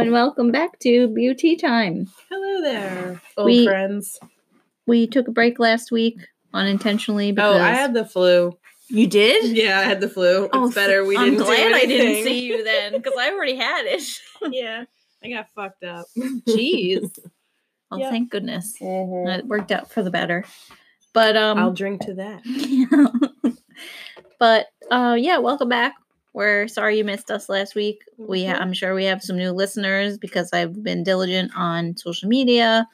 and welcome back to Beauty Time. Hello there, old We- friends. We took a break last week unintentionally Oh, because I had the flu. you did. Yeah, I had the flu. It's Oh, better we I'm didn't. glad do I didn't see you then because I already had it. yeah, I got fucked up. Jeez. Oh, Yeah. thank goodness. Mhm. It worked out for the better. But um, I'll drink to that. but uh yeah welcome back we're sorry you missed us last week we ha- Mhm. i'm sure we have some new listeners because i've been diligent on social media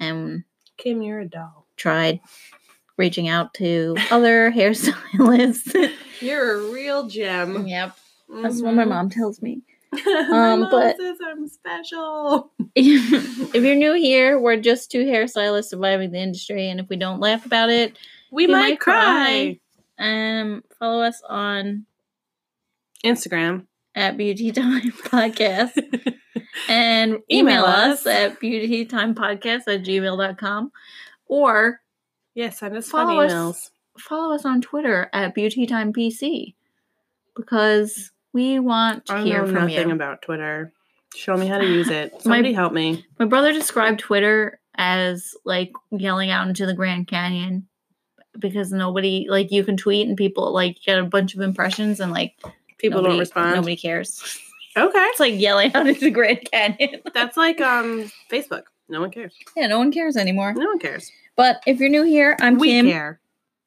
and Kim, you're a doll. tried reaching out to other hairstylists You're a real gem. yep that's what my Mhm. mom tells me my Um, mom but- says I'm special. if you're new here we're just two hairstylists surviving the industry and if we don't laugh about it We You might, might cry. um follow us on Instagram. at beauty time podcast and email Email us us. at beautytimepodcast at gmail.com or Yeah, send us fun Follow us. follow us on Twitter at Beauty Time beautytimepc because we want to I hear know from nothing you. about Twitter. Show me how to use it. Somebody help me. My brother described Twitter as like yelling out into the Grand Canyon because nobody like you can tweet and people like get a bunch of impressions and like People nobody- don't respond. Nobody cares. Okay. It's like yelling out into the Grand Canyon. That's like um Facebook. No one cares. yeah, no one cares anymore. No one cares. But if you're new here, I'm we Kim. We care.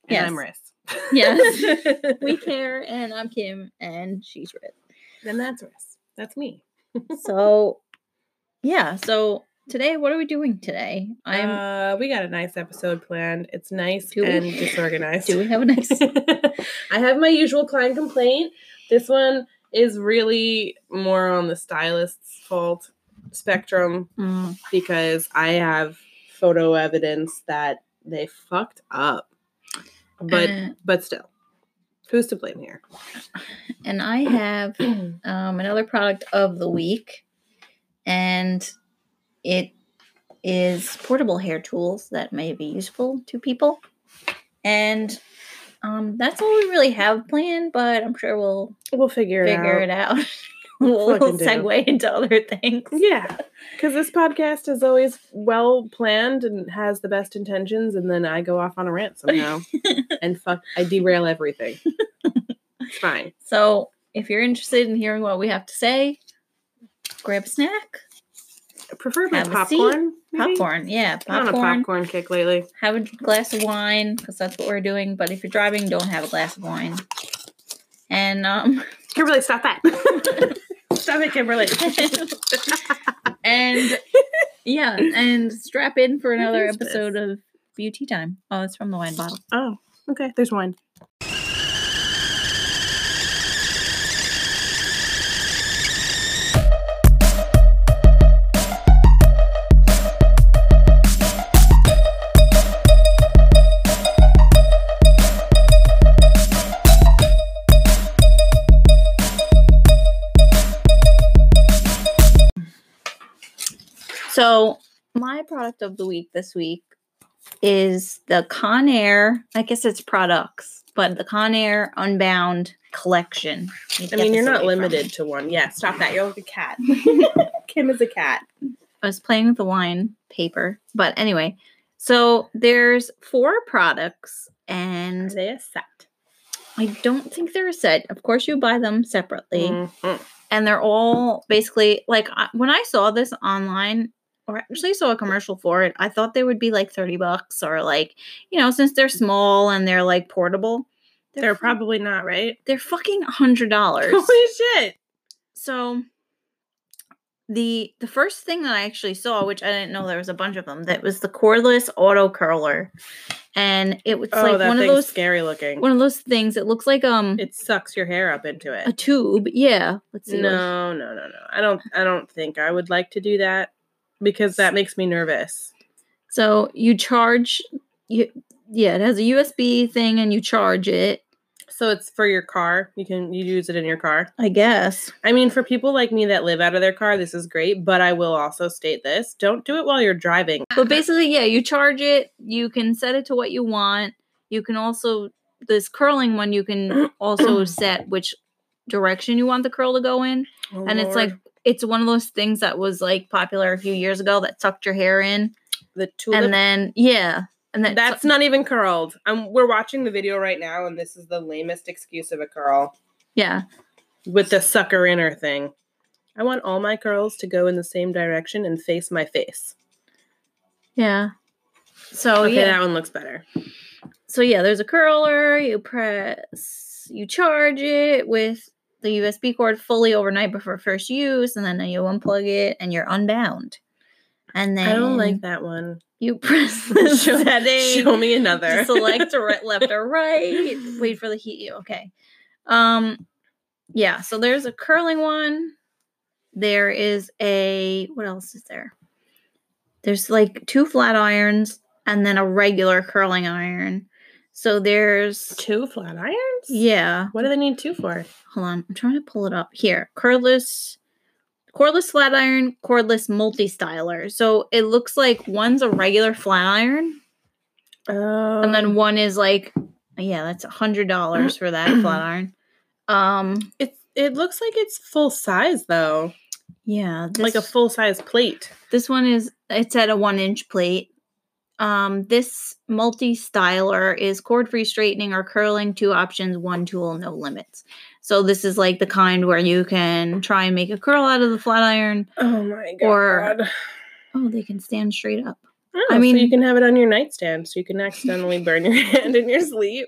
And Yes. I'm Riss. Yes. we care, and I'm Kim, and she's Riz. Then that's Riss. That's me. So, yeah. So today, what are we doing today? I'm. uh, we got a nice episode planned. It's nice Do we? and disorganized. do we have a nice? I have my usual client complaint. This one is really more on the stylist's fault spectrum Mm, because I have photo evidence that they fucked up. But uh, but still, who's to blame here? and I have um, another product of the week, and it is portable hair tools that may be useful to people, and um, that's all we really have planned. But I'm sure we'll We'll figure, figure it out. it out. we'll Fucking do. segue into other things. Yeah, because this podcast is always well planned and has the best intentions, and then I go off on a rant somehow and fuck, I derail everything. it's fine. So, if you're interested in hearing what we have to say, grab a snack, Preferably Have a seat. popcorn. popcorn. Yeah, I'm on a popcorn. popcorn kick lately. Have a glass of wine because that's what we're doing. But if you're driving, don't have a glass of wine. And um, Kimberly, stop that. stop it, Kimberly. and yeah, and strap in for another is this? episode of Beauty Time. Oh, it's from the wine bottle. oh, okay. There's one. So my product of the week this week is the Conair. I guess it's products, but the Conair Unbound collection. I mean, you're not limited to one. Yeah, stop that. You're like a cat. Kim is a cat. I was playing with the wine paper, but anyway. So there's four products, Are and they a set? I don't think they're a set. Of course, you buy them separately, Mhm. and they're all basically like when I saw this online, or actually saw a commercial for it. I thought they would be like thirty bucks, or like you know, since they're small and they're like portable, They're fu- probably not, right? they're fucking hundred dollars. Holy shit. so the the first thing that I actually saw, which I didn't know there was a bunch of them, that was the cordless auto curler, and it was oh, like one of those scary looking. one of those things. It looks like um It sucks your hair up into it. a tube. Yeah, let's see. what- No, no, no, no. I don't I don't think I would like to do that because that makes me nervous. So you charge you yeah, it has a USB thing and you charge it. So it's for your car. You can you use it in your car. I guess. I mean, for people like me that live out of their car, this is great, but I will also state this. Don't do it while you're driving. But basically, yeah, you charge it, you can set it to what you want. You can also this curling one you can also set which direction you want the curl to go in. Oh, and it's like it's one of those things that was like popular a few years ago that sucked your hair in, The tulip. and then yeah, and then That's not even curled. Um, we're watching the video right now, and this is the lamest excuse of a curl yeah, with the sucker inner thing. I want all my curls to go in the same direction and face my face. yeah. So okay, yeah, that one looks better. so yeah, there's a curler. You press, you charge it with the USB cord fully overnight before first use, and then you unplug it, and you're unbound. And then I don't like that one. You press the Show, setting. show me another. select right, left or right. Wait for the heat. Okay. Um, yeah. So there's a curling one. There is a what else is there? There's like two flat irons and then a regular curling iron. So there's Two flat irons? yeah. What do they need two for? Hold on, I'm trying to pull it up here. Cordless, cordless flat iron, cordless multi styler. So it looks like one's a regular flat iron, Oh, and then one is like, yeah, that's a hundred dollars for that flat iron. Um, it it looks like it's full size though, yeah, this, like a full size plate. this one is it's at a one inch plate. Um, this multi styler is cord free straightening or curling, two options, one tool, no limits. So this is like the kind where you can try and make a curl out of the flat iron. Oh my god! Or- Oh, they can stand straight up. Oh, I so mean- you can have it on your nightstand, so you can accidentally burn your hand in your sleep.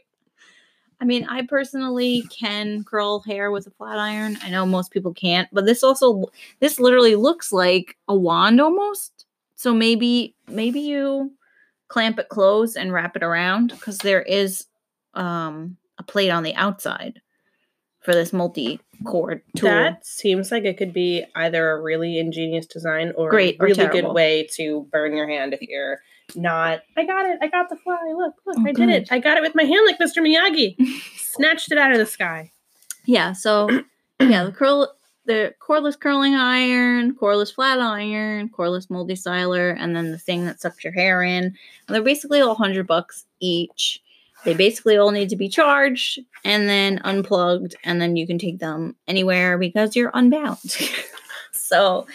I mean, I personally can curl hair with a flat iron. I know most people can't, but this also this literally looks like a wand almost. So maybe maybe you clamp it closed and wrap it around because there is um a plate on the outside for this multi-cord tool. That seems like it could be either a really ingenious design or Great a really good way to burn your hand if you're not. I got it. I got the fly. Look, look, Oh, I did it. I got it with my hand like Mr. Miyagi. Snatched it out of the sky. Yeah, so yeah, the curl the cordless curling iron, cordless flat iron, cordless multi styler, and then the thing that sucks your hair in. And they're basically all hundred bucks each. They basically all need to be charged and then unplugged, and then you can take them anywhere because you're unbound. so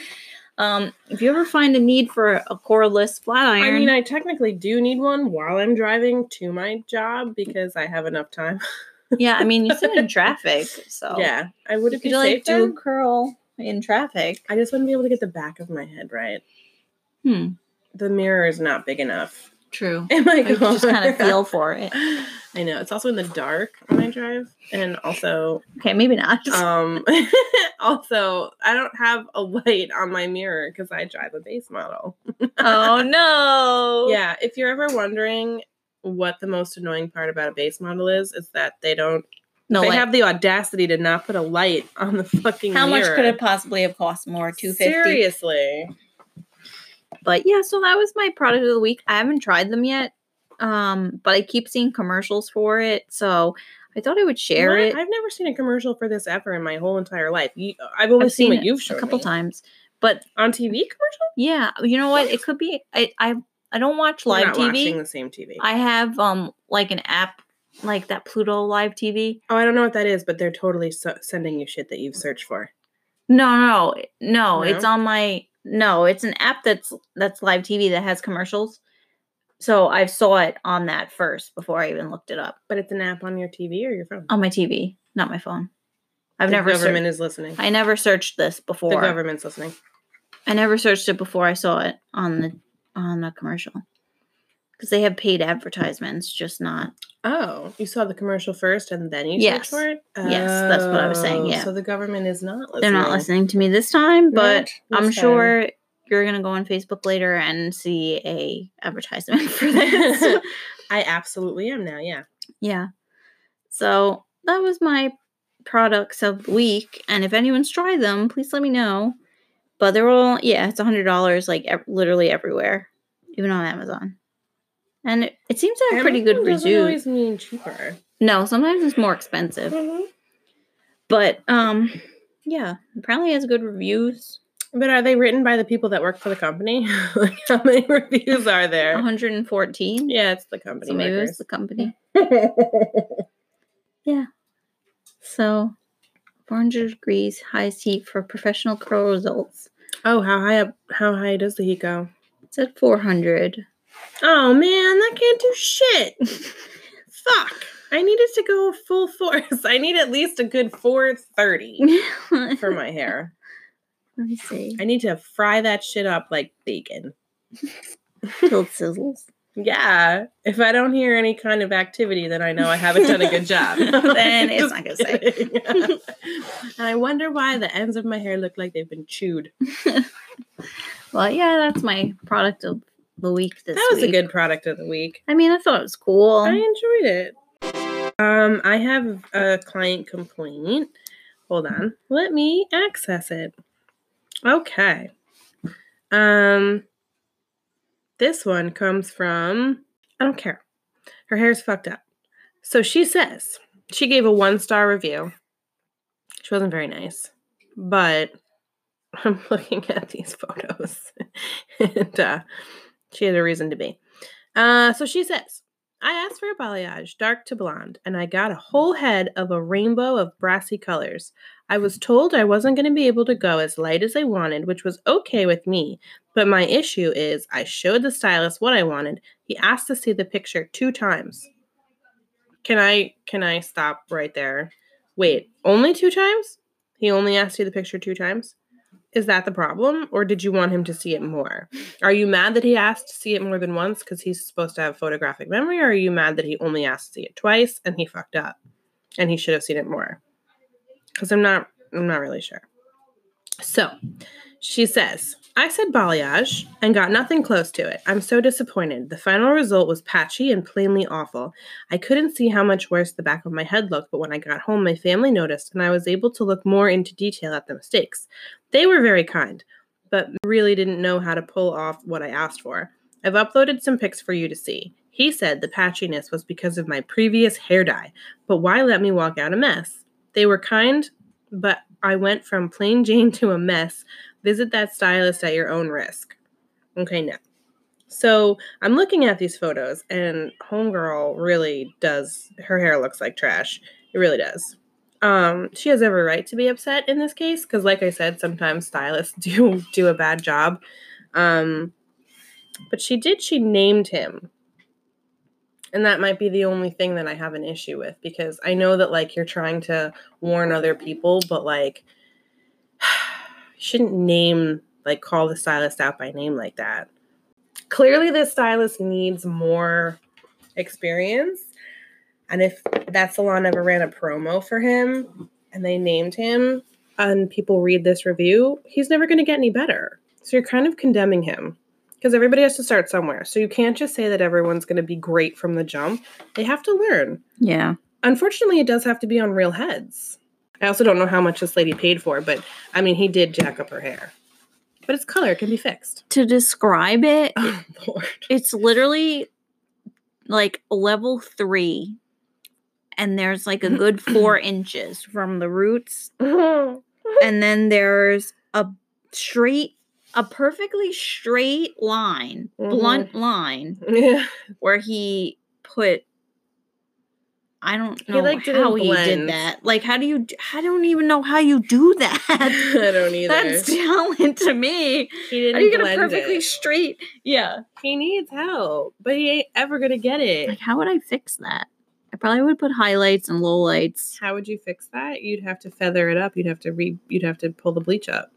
um if you ever find a need for a cordless flat iron, I mean, I technically do need one while I'm driving to my job because I have enough time. yeah, I mean you sit in traffic, so Yeah, I would you it be could like safe do a curl in traffic. I just wouldn't be able to get the back of my head right. Hmm. The mirror is not big enough. True. Oh my I just kind of feel for it. I know it's also in the dark when I drive, and also, Okay, maybe not. um, also I don't have a light on my mirror because I drive a base model. oh no. Yeah, if you're ever wondering what the most annoying part about a base model is, is that they don't. No, they like, have the audacity to not put a light on the fucking. how much could it possibly have cost more? Two fifty. Seriously. But yeah, so that was my product of the week. I haven't tried them yet. Um, but I keep seeing commercials for it, so I thought I would share What? it. I've never seen a commercial for this ever in my whole entire life. You, I've only I've seen, seen what it you've shown a couple me. times. But on TV commercial. yeah, you know what? It could be I I, I don't watch We're live not watching TV. the same TV. I have um like an app like that Pluto live TV. oh, I don't know what that is, but they're totally so- sending you shit that you've searched for. No, no, no, no. It's on my no. It's an app that's that's live TV that has commercials. So I saw it on that first before I even looked it up But it's an app on your TV or your phone. on my TV, not my phone. I've the never government searched, is listening. I never searched this before. the government's listening. I never searched it before I saw it on the on the commercial because they have paid advertisements, just not. Oh, you saw the commercial first and then you Yes. searched for it? Oh, Yes, that's what I was saying, Oh, yeah. So the government is not listening. They're not listening to me this time, but I'm time. sure you're gonna go on Facebook later and see a advertisement for this. I absolutely am now, yeah. Yeah. So that was my products of the week. And if anyone's tried them, please let me know. But they're all, yeah, it's a $100 like ev- literally everywhere, even on Amazon. And it, it seems to have pretty good reviews. always mean cheaper. No, sometimes it's more expensive. But um yeah, apparently has good reviews. But are they written by the people that work for the company? like how many reviews are there? 114. Yeah, it's the company. So maybe workers. the company. Yeah. So 400 degrees highest heat for professional curl results. Oh, how high up? How high does the heat go? It said 400. Oh man, that can't do shit. Fuck. I needed to go full force. I need at least a good 430 for my hair. Let me see. I need to fry that shit up like bacon. Till it sizzles. Yeah. If I don't hear any kind of activity, then I know I haven't done a good job. Then it's not gonna say. and I wonder why the ends of my hair look like they've been chewed. Well, yeah, that's my product of the week this That was a good product of the week. I mean, I thought it was cool. I enjoyed it. Um, I have a client complaint. Hold on. Let me access it. Okay. Um this one comes from I don't care. Her hair's fucked up. So she says she gave a one-star review. She wasn't very nice. But I'm looking at these photos. and uh she had a reason to be. Uh so she says I asked for a balayage, dark to blonde, and I got a whole head of a rainbow of brassy colors. I was told I wasn't going to be able to go as light as I wanted, which was okay with me. But my issue is I showed the stylist what I wanted. He asked to see the picture two times. Can I can I stop right there? Wait, only two times? He only asked you the picture two times? Is that the problem or did you want him to see it more? Are you mad that he asked to see it more than once because he's supposed to have photographic memory, or are you mad that he only asked to see it twice and he fucked up and he should have seen it more? Because I'm not, I'm not really sure. So, she says, I said balayage and got nothing close to it. I'm so disappointed. The final result was patchy and plainly awful. I couldn't see how much worse the back of my head looked, but when I got home, my family noticed and I was able to look more into detail at the mistakes. They were very kind, but really didn't know how to pull off what I asked for. I've uploaded some pics for you to see. He said the patchiness was because of my previous hair dye, but why let me walk out a mess? They were kind, but I went from plain Jane to a mess. Visit that stylist at your own risk. Okay, now. So I'm looking at these photos, and Homegirl really does, her hair looks like trash. It really does. Um, she has every right to be upset in this case, because like I said, sometimes stylists do do a bad job. Um, but she did, she named him. And that might be the only thing that I have an issue with because I know that like you're trying to warn other people, but like shouldn't name like call the stylist out by name like that. Clearly this stylist needs more experience. And if that salon ever ran a promo for him and they named him and people read this review, he's never going to get any better. So you're kind of condemning him because everybody has to start somewhere. So you can't just say that everyone's going to be great from the jump. They have to learn. Yeah. Unfortunately, it does have to be on real heads. I also don't know how much this lady paid for, but I mean, he did jack up her hair. But it's color, it can be fixed. To describe it, Oh, Lord. it's literally like level three, and there's like a good four inches from the roots, and then there's a straight, a perfectly straight line, blunt mm-hmm. line, yeah. where he put. I don't He, know like, did how he did that. Like, how do you? I don't even know how you do that. I don't either. That's talent to me. he didn't How do you get a blend perfectly it. straight? Yeah. He needs help, but he ain't ever gonna get it. Like, how would I fix that? I probably would put highlights and lowlights. How would you fix that? You'd have to feather it up. You'd have to re. You'd have to pull the bleach up.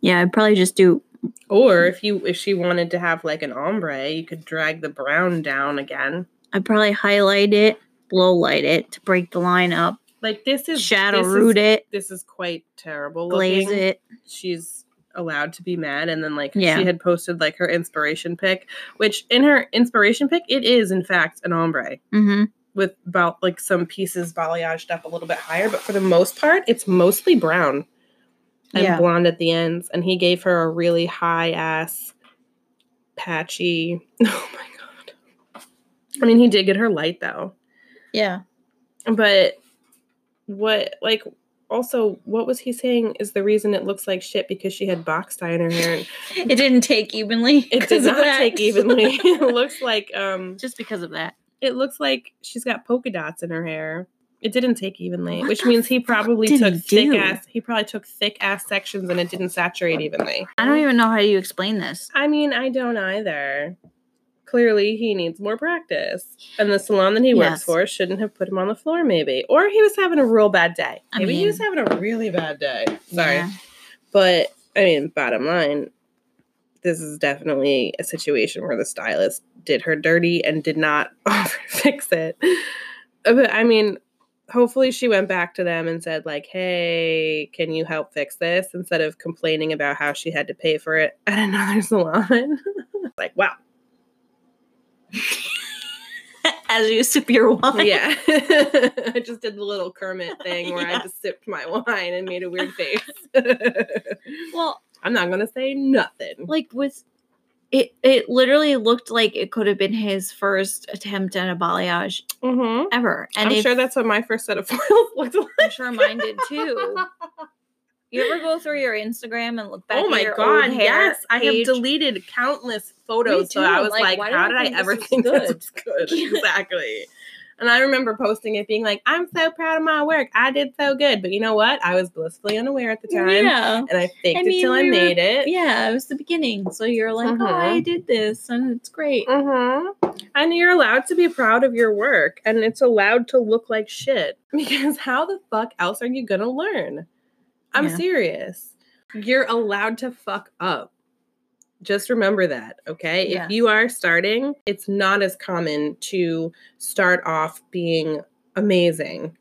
Yeah, I'd probably just do. Or if you if she wanted to have like an ombre, you could drag the brown down again. I'd probably highlight it, low light it to break the line up, Like this is shadow this root is, it, This is quite terrible. glaze looking. it. She's allowed to be mad, and then like Yeah. she had posted like her inspiration pic, which in her inspiration pic it is in fact an ombre Mm-hmm. with about like some pieces balayaged up a little bit higher, but for the most part it's mostly brown and Yeah. blonde at the ends. And he gave her a really high ass patchy. Oh my god. I mean, he did get her light though. Yeah. But what like also what was he saying is the reason it looks like shit because she had box dye in her hair and It didn't take evenly. it did 'cause of not that. take evenly. it looks like um Just because of that. it looks like she's got polka dots in her hair. It didn't take evenly, What which means he probably took he thick do? ass. He probably took thick ass sections and it didn't saturate evenly. I don't even know how you explain this. I mean, I don't either. Clearly, he needs more practice, and the salon that he works for shouldn't have put him on the floor. Maybe, or he was having a real bad day. I Maybe he was having a really bad day. Sorry, Yeah. but I mean, bottom line, this is definitely a situation where the stylist did her dirty and did not offer to fix it. But I mean, hopefully she went back to them and said like, "Hey, can you help fix this?" instead of complaining about how she had to pay for it at another salon. like, wow. As you sip your wine. Yeah. I just did the little Kermit thing where Yeah. I just sipped my wine and made a weird face. Well, I'm not going to say nothing. like with it it literally looked like it could have been his first attempt at a balayage Mm-hmm. ever. And I'm if- sure that's what my first set of foils looked like. I'm sure mine did too. You ever go through your Instagram and look back oh at my your god, old hair yes. I have deleted countless photos. So. I was Like, like, did how I did I ever this think this good? was good? exactly. And I remember posting it being like, I'm so proud of my work. I did so good. But you know what? I was blissfully unaware at the time. Yeah. And I faked I it mean, till I were- made it. Yeah, it was the beginning. So you're like, oh, I Mhm. did this and it's great. Mm-hmm. And you're allowed to be proud of your work, and it's allowed to look like shit. Because how the fuck else are you gonna learn? I'm Yeah. serious. You're allowed to fuck up. Just remember that, okay? Yes. If you are starting, it's not as common to start off being amazing.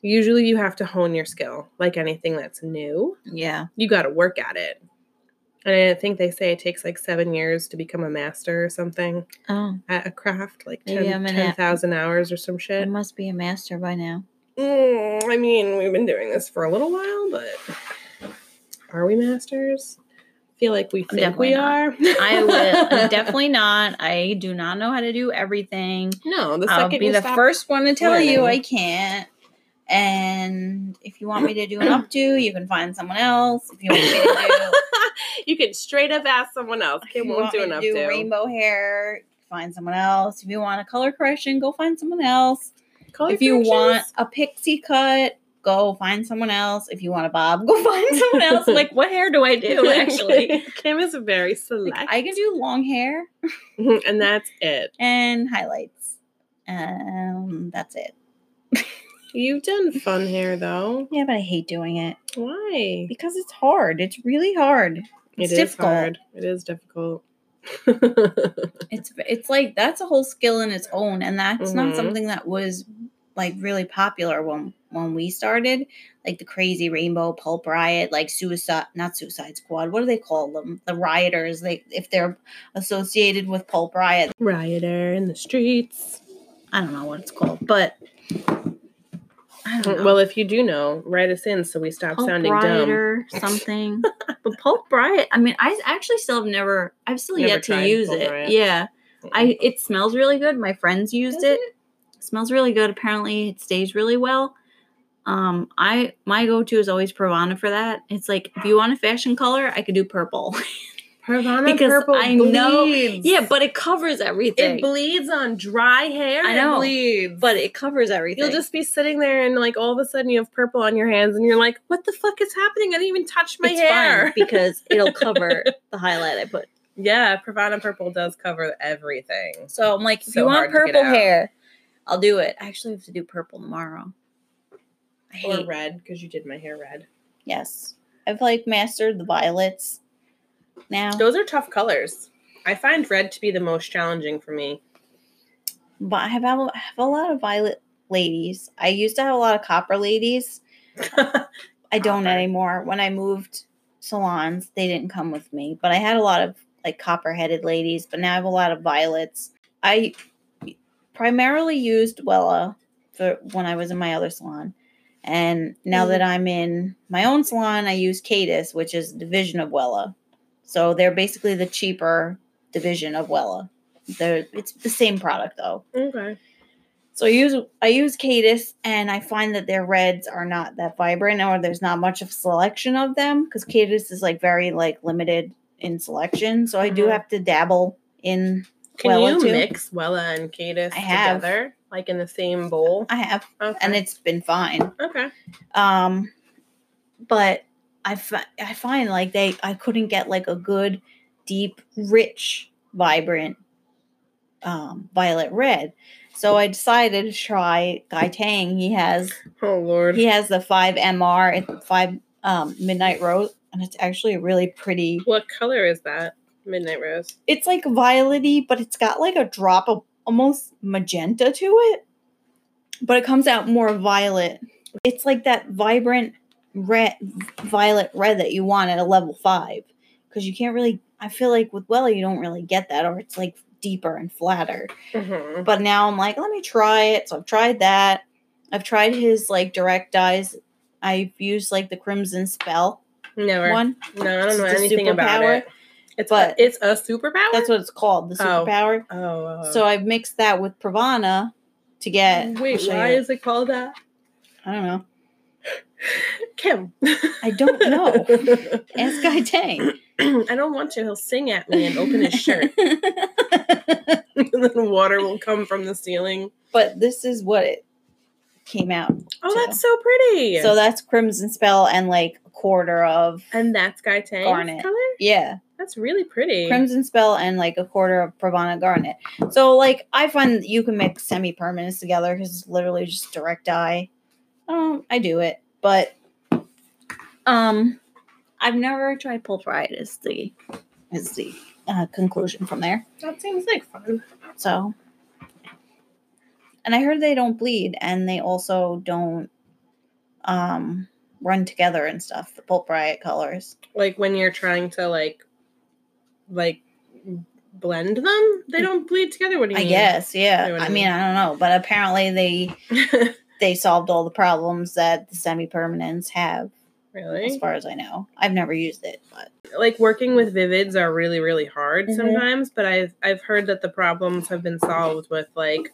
Usually, you have to hone your skill, like anything that's new. Yeah. You got to work at it. And I think they say it takes like seven years to become a master or something Oh, at a craft, like Maybe 10 I'm 10,000 hours or some shit. I must be a master by now. Mm, I mean, we've been doing this for a little while, but are we masters? I feel like we think we definitely are. I will. I'm definitely not. I do not know how to do everything. No, the I'll be the first one to tell you. I can't. And if you want me to do an updo, you can find someone else. If you want me to do, you can straight up ask someone else. you won't want do enough to do rainbow hair, find someone else. If you want a color correction, go find someone else. Color if you want a pixie cut, go find someone else. If you want a bob, go find someone else. like, what hair do I do actually? Kim is very Like, select, I can do long hair and that's it. and highlights. Um, that's it. You've done fun hair though. Yeah, but I hate doing it Why? because it's hard. It's really hard. It It's is difficult. hard. It is difficult. It's it's like that's a whole skill in its own, and that's not Mhm. something that was like really popular when when we started. Like the crazy rainbow pulp riot, like suicide, not suicide squad. What do they call them? The rioters. They if they're associated with pulp riot, Rioter in the streets. I don't know what it's called, but I don't know. Well, if you do know, write us in so we stop Pulp sounding dumb. rioter something. but pulp riot. I mean, I actually still have never. I've still Never yet to use Pulp it. Riot. Yeah, I. It smells really good. My friends used Does it. Smells really good. Apparently, it stays really well. Um, I my go to is always Pravana for that. It's like if you want a fashion color, I could do purple. Pravana Because purple I know- yeah, but it covers everything. it bleeds on dry hair. I know, it bleeds. but it covers everything. You'll just be sitting there and like all of a sudden you have purple on your hands and you're like, what the fuck is happening? I didn't even touch my it's hair. because it'll cover the highlight I put. yeah, Pravana purple does cover everything. So I'm like, if So you want purple hair, I'll do it. I actually have to do purple tomorrow. I Or hate. red, because you did my hair red. Yes, I've like mastered the violets now. Those are tough colors. I find red to be the most challenging for me. But I have, a- I have a lot of violet ladies. I used to have a lot of copper ladies. I don't anymore. When I moved salons, they didn't come with me. But I had a lot of like copper headed ladies, but now I have a lot of violets. I primarily used Wella for when I was in my other salon. And now Mm. that I'm in my own salon, I use Kadus, which is a division of Wella. So they're basically the cheaper division of Wella. They're, it's the same product though. okay. So I use I use Kadus, and I find that their reds are not that vibrant, or there's not much of selection of them because Kadus is like very like limited in selection. So I do Mhm. have to dabble in. Can Wella you too? mix Wella and Kadus together? like in the same bowl? I have, Okay. and it's been fine. okay. Um, but I fi- I find like they I couldn't get like a good, deep, rich, vibrant, um, violet red. So I decided to try Guy Tang. He has Oh Lord. he has the five MR five um midnight rose, and it's actually a really pretty. What color is that? Midnight rose. It's like violety, but it's got like a drop of almost magenta to it. But it comes out more violet. It's like that vibrant red, violet red that you want at a level five. Because you can't really, I feel like with Wella, you don't really get that, or it's like deeper and flatter. Mm-hmm. But now I'm like, let me try it. So I've tried that. I've tried his like direct dyes. I've used like the Crimson Spell Never. one. No, I don't know anything about it. It's but- a, it's a superpower. That's what it's called, the Oh. superpower. Oh. uh, So I've mixed that with Pravana to get. Wait, why you. is it called that? I don't know. Kim. I don't know. Ask Guy Tang. I don't want to. He'll sing at me and open his shirt, and then water will come from the ceiling. but this is what it came out. Oh, too. that's so pretty. So that's Crimson Spell and like a quarter of and that's Guy Tang's Garnet. color. yeah, That's really pretty. Crimson Spell and like a quarter of Pravana Garnet. So like I find that you can mix semi permanents together because it's literally just direct dye. Um, I do it, but um, I've never tried Pulp Riot. Is the is the uh, conclusion from there. That seems like fun. So, and I heard they don't bleed, and they also don't um run together and stuff. The pulp riot colors. Like when you're trying to like, like blend them, they don't bleed together. What do you I mean? guess, yeah. know I I mean, mean. I don't know, but apparently they they solved all the problems that the semi permanents have, Really? as far as I know. I've never used it, but Like working with vivids are really really hard Mhm. sometimes, but I've I've heard that the problems have been solved with like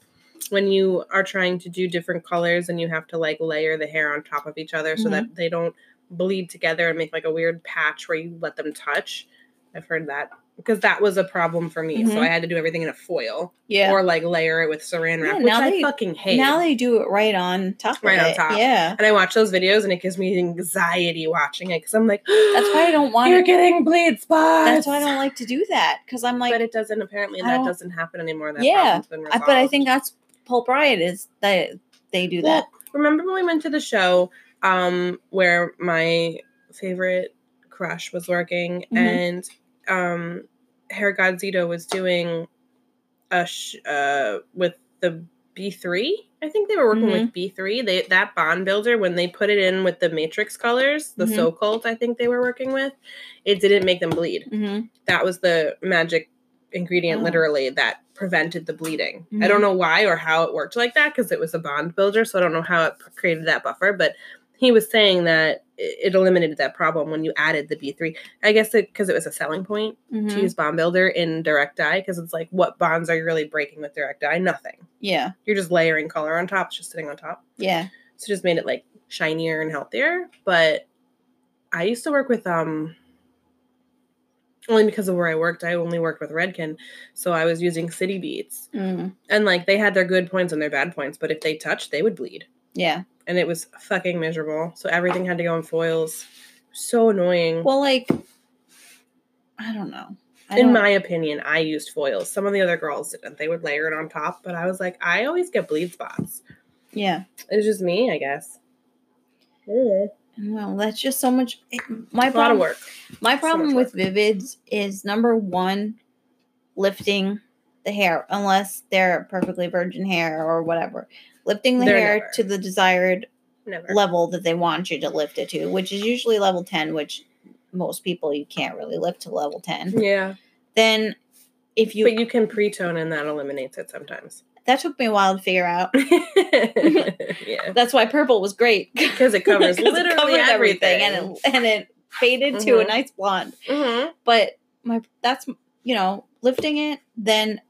when you are trying to do different colors and you have to like layer the hair on top of each other so Mm-hmm. that they don't bleed together and make like a weird patch where you let them touch. I've heard that because that was a problem for me. So Mhm. I had to do everything in a foil yeah. or like layer it with saran wrap, Yeah, which now I they- fucking hate. now they do it right on top Right on it. top. Yeah. and I watch those videos and it gives me anxiety watching it because I'm like, That's why I don't want You're getting bleed spots. That's why I don't like to do that because I'm like, but it doesn't apparently that doesn't happen anymore. That Yeah, but I think that's pulp riot is that they do that. Remember when we went to the show um, where my favorite crush was working Mhm. and um, Hair God Zito was doing a sh- uh, with the B3. I think they were working Mm-hmm. with B3. They that bond builder when they put it in with the matrix colors, the Mhm. so cult I think they were working with, it didn't make them bleed. Mm-hmm. That was the magic ingredient Oh. literally that prevented the bleeding. I don't know why or how it worked like that because it was a bond builder, so I don't know how it created that buffer, but he was saying that it it eliminated that problem when you added the B3. I guess because it, was a selling point Mm-hmm. to use bond builder in direct dye because it's like what bonds are you really breaking with direct dye? Nothing. Yeah, You're just layering color on top, it's just sitting on top. yeah. So it just made it like shinier and healthier. But I used to work with um only because of where I worked, I only worked with Redken. So I was using city beats. Mm, And like they had their good points and their bad points, but if they touched, they would bleed. Yeah. And it was fucking miserable. So everything had to go in foils. So annoying. Well, like, I don't know. I in don't- my opinion, I used foils. Some of the other girls didn't. They would layer it on top, but I was like, I always get bleed spots. yeah. It's just me, I guess. Mm. Well, that's just so much. My A lot of work. my problem much with Vivids is number one, lifting the hair, unless they're perfectly virgin hair or whatever. Lifting the They're hair never. to the desired Never. level that they want you to lift it to, which is usually level 10, which most people you can't really lift to level 10. Yeah. Then if you, but you can pre-tone and that eliminates it sometimes. that took me a while to figure out. yeah. That's why purple was great. Because it covers 'Cause it literally covered everything. and it, and it faded to a Mhm. nice blonde. Mhm. But my that's you know lifting it. Then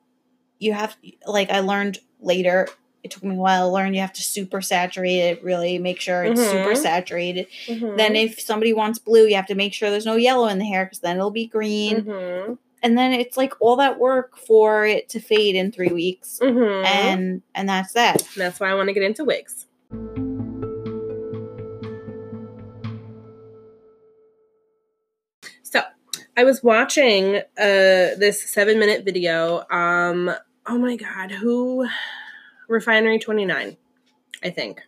you have like I learned later. It took me a while to learn. You have to super saturate it. Really make sure it's super Mhm. saturated. Mhm. Then if somebody wants blue, you have to make sure there's no yellow in the hair because then it'll be green. Mhm. and then it's like all that work for it to fade in three weeks, Mhm. and and that's that. that's why I want to get into wigs. So, I was watching uh this 7-minute video um oh my god, who Refinery 29, I think.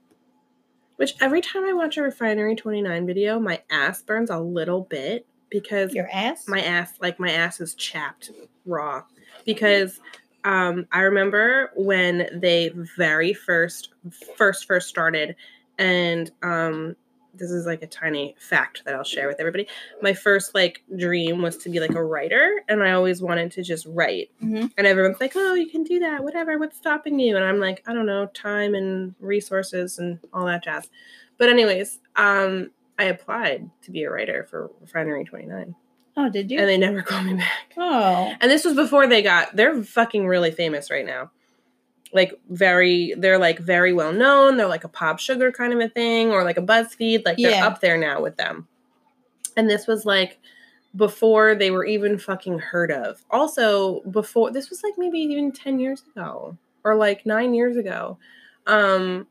Which every time I watch a Refinery 29 video, my ass burns a little bit because Your ass. my ass like my ass is chapped raw because um i remember when they very first first first started and um this is like a tiny fact that i'll share with everybody my first like dream was to be like a writer and i always wanted to just write Mhm. and everyone's like oh you can do that whatever what's stopping you and i'm like i don't know time and resources and all that jazz but anyways um i applied to be a writer for refinery 29 Oh, did you? and they never called me back. oh, And this was before they got they're fucking really famous right now. Like very they're like very well known. They're like a pop sugar kind of a thing or like a BuzzFeed. Like they're Yeah. up there now with them. And this was like before they were even fucking heard of. Also, before this was like maybe even 10 years ago or like 9 years ago. Um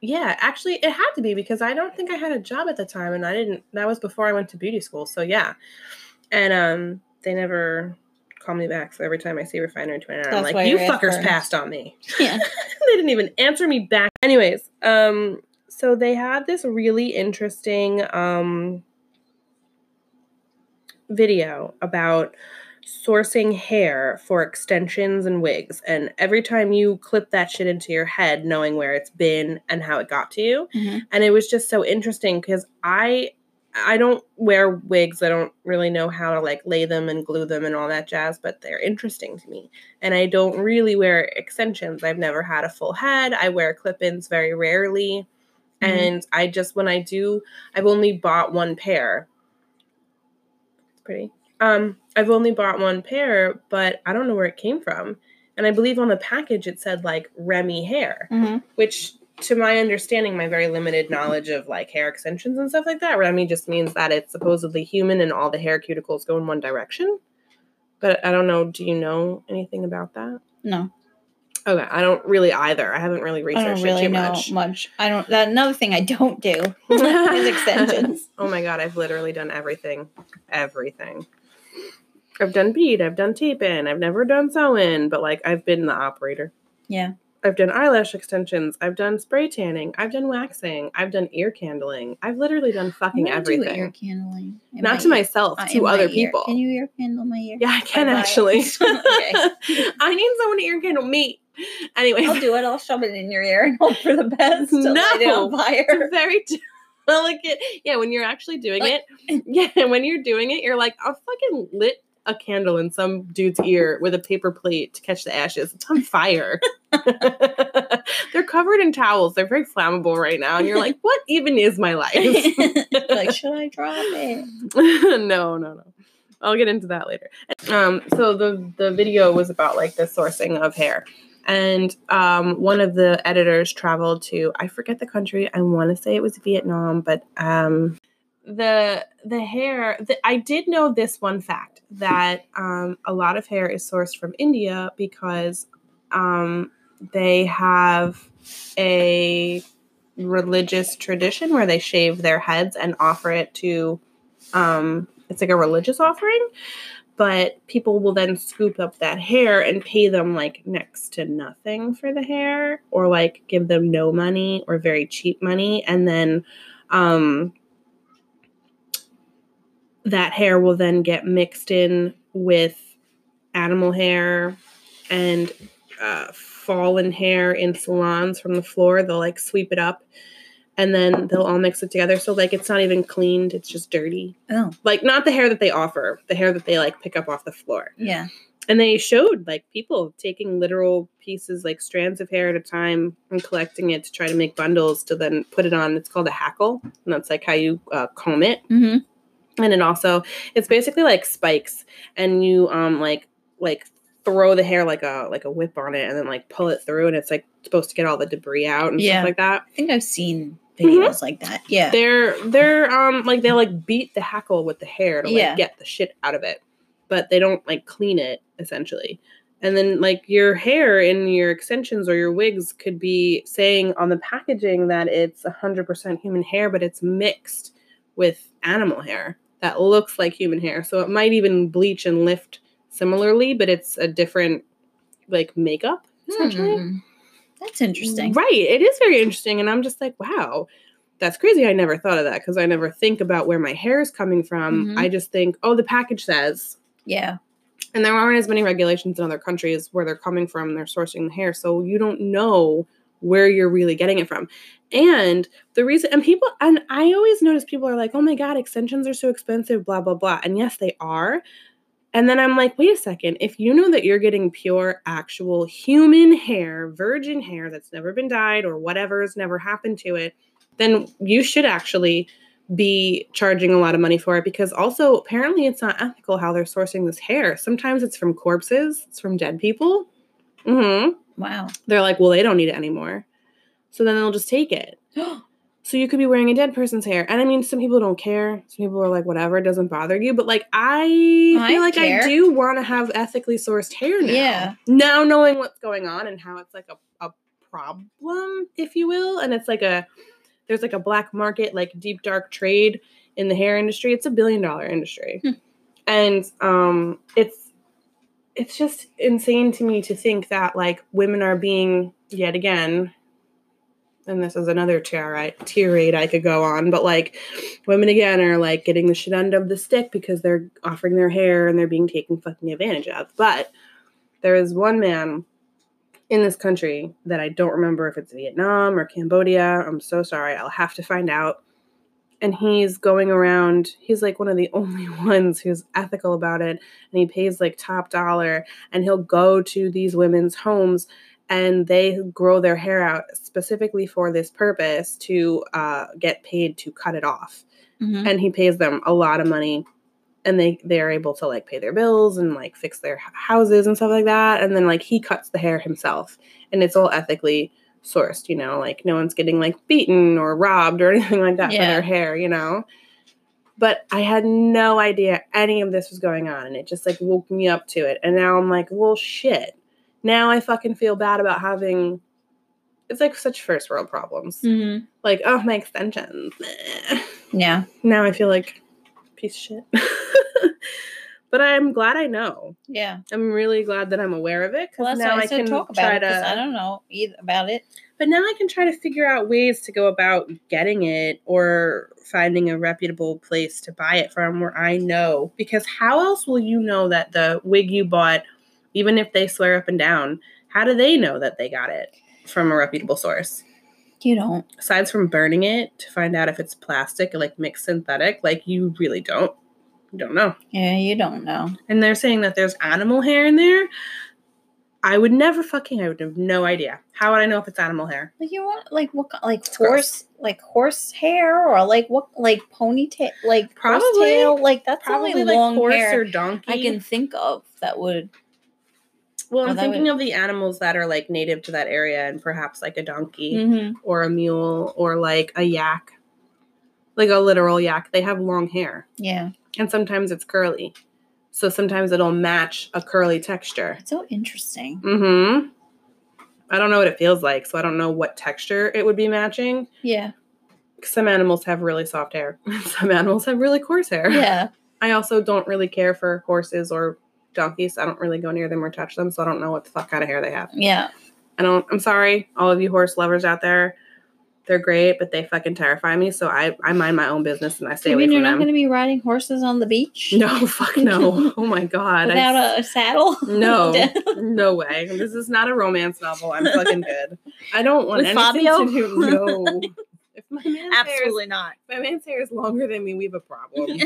yeah, actually it had to be because I don't think I had a job at the time and I didn't that was before I went to beauty school. So yeah. And um they never call me back. So every time I see Refinery 29, I'm like, you fuckers burns." passed on me. yeah. they didn't even answer me back. Anyways, um, so they had this really interesting um video about sourcing hair for extensions and wigs. And every time you clip that shit into your head, knowing where it's been and how it got to you. Mhm. And it was just so interesting because I I don't wear wigs. I don't really know how to like lay them and glue them and all that jazz, but they're interesting to me. And I don't really wear extensions. I've never had a full head. I wear clip-ins very rarely. Mhm. And I just when I do, I've only bought one pair. It's pretty. Um, I've only bought one pair, but I don't know where it came from. And I believe on the package it said like Remy hair Mhm. which to my understanding my very limited knowledge of like hair extensions and stuff like that remy just means that it's supposedly human and all the hair cuticles go in one direction but i don't know do you know anything about that No, okay i don't really either i haven't really I researched don't really it too know much much. I don't. That another thing I don't do is extensions. oh my god i've literally done everything everything i've done bead i've done tape in i've never done sew in but like i've been the operator Yeah. I've done eyelash extensions. I've done spray tanning. I've done waxing. I've done ear candling. I've literally done fucking everything. Do ear candling. in Not my to ear. myself, Uh, to other people. Can you ear candle my ear? yeah, I can Bye-bye. actually. I need someone to ear candle me. Anyway, I'll do it. I'll shove it in your ear and hope for the best. To light it on No. fire. it's very delicate. Yeah, when you're actually doing Like- it, yeah, when you're doing it, you're like, I fucking lit a candle in some dude's ear with a paper plate to catch the ashes. It's on fire. They're covered in towels. They're very flammable right now. And you're like, what even is my life? like, should I drop it? no, no, no. I'll get into that later. Um, so the the video was about like the sourcing of hair, and um, one of the editors traveled to I forget the country. I want to say it was Vietnam, but um, the the hair. The, I did know this one fact that um, a lot of hair is sourced from India because um, they have a religious tradition where they shave their heads and offer it to um it's like a religious offering but people will then scoop up that hair and pay them like next to nothing for the hair or like give them no money or very cheap money. And then um that hair will then get mixed in with animal hair and uh, fallen hair in salons from the floor. They'll like sweep it up and then they'll all mix it together. So like it's not even cleaned it's just dirty. Oh, like not the hair that they offer the hair that they like pick up off the floor. Yeah. and they showed like people taking literal pieces like strands of hair at a time and collecting it to try to make bundles to then put it on. It's called a hackle and that's like how you uh, comb it. Mm-hmm. and it also it's basically like spikes and you um like like throw the hair like a like a whip on it and then like pull it through and it's like supposed to get all the debris out and Yeah. stuff like that I think I've seen videos like that. Yeah. They're they're um like they like beat the hackle with the hair to like Yeah. get the shit out of it, but they don't like clean it essentially. And then like your hair in your extensions or your wigs could be saying on the packaging that it's 100% human hair, but it's mixed with animal hair that looks like human hair. So it might even bleach and lift similarly, but it's a different like makeup essentially. Hmm. That's interesting. Right. It is very interesting. And I'm just like, wow, that's crazy. I never thought of that because I never think about where my hair is coming from. Mhm. I just think, oh, the package says. Yeah. And there aren't as many regulations in other countries where they're coming from, they're sourcing the hair. So you don't know where you're really getting it from. And the reason, and people, and I always notice people are like, oh my God, extensions are so expensive, blah, blah, blah. And yes, they are. And then I'm like, wait a second. If you know that you're getting pure, actual human hair, virgin hair that's never been dyed or whatever has never happened to it, then you should actually be charging a lot of money for it because also apparently it's not ethical how they're sourcing this hair. Sometimes it's from corpses, it's from dead people. hmm Wow. They're like, well, they don't need it anymore. So then they'll just take it. So you could be wearing a dead person's hair. And I mean, some people don't care. Some people are like, whatever, it doesn't bother you. But like, I I feel like care. I do want to have ethically sourced hair now. Yeah. Now knowing what's going on and how it's like a, a problem, if you will. And it's like a, there's like a black market, like deep dark trade in the hair industry. It's a billion dollar industry. Hmm. And um, it's, it's just insane to me to think that like women are being yet again and this is another tirade, I could go on, but like women again are like getting the shit end of the stick because they're offering their hair and they're being taken fucking advantage of. But there is one man in this country that I don't remember if it's Vietnam or Cambodia. I'm so sorry. I'll have to find out. And he's going around, he's like one of the only ones who's ethical about it. And he pays like top dollar. And he'll go to these women's homes and they grow their hair out specifically for this purpose to uh, get paid to cut it off. Mhm. and he pays them a lot of money and they they're able to like pay their bills and like fix their houses and stuff like that. And then like he cuts the hair himself and it's all ethically sourced you know like no one's getting like beaten or robbed or anything like that for their hair you know? But i had no idea any of this was going on and it just like woke me up to it. And now i'm like well shit now i fucking feel bad about having it's like such first world problems Mhm. like oh my extensions Yeah. now I feel like piece of shit. but I'm glad I know. Yeah. I'm really glad that I'm aware of it because now I, I can talk about try it 'cause I don't know either about it. But now I can try to figure out ways to go about getting it or finding a reputable place to buy it from where I know. Because how else will you know that the wig you bought, even if they swear up and down, how do they know that they got it from a reputable source? You don't. aside from burning it to find out if it's plastic or like mixed synthetic, like you really don't. You don't know. Yeah, you don't know. And they're saying that there's animal hair in there. I would never fucking. I would have no idea. How would I know if it's animal hair? Like you want like what like gross. horse like horse hair or like what like ponytail like Probably- tail like that's Probably only like long horse hair or donkey. I can think of that would well, I'm thinking would- of the animals that are like native to that area, and perhaps like a donkey Mhm. or a mule or like a yak, like a literal yak. They have long hair, yeah. and sometimes it's curly. So sometimes it'll match a curly texture. It's so interesting. Mm-hmm. I don't know what it feels like, so I don't know what texture it would be matching. Yeah. Some animals have really soft hair. Some animals have really coarse hair. Yeah. I also don't really care for horses or donkeys. I don't really go near them or touch them, so I don't know what the fuck kind of hair they have. Yeah. I don't I'm sorry, all of you horse lovers out there. They're great, but they fucking terrify me, so I, I mind my own business and I stay you away mean from you're not going to be riding horses on the beach? No, fuck no. Oh my god. I- Without a, a saddle? No, no way. This is not a romance novel. I'm fucking good. I don't want With anything Fabio? to do. No. If my man's hair is, Absolutely not. if my man's hair is longer than me, we have a problem.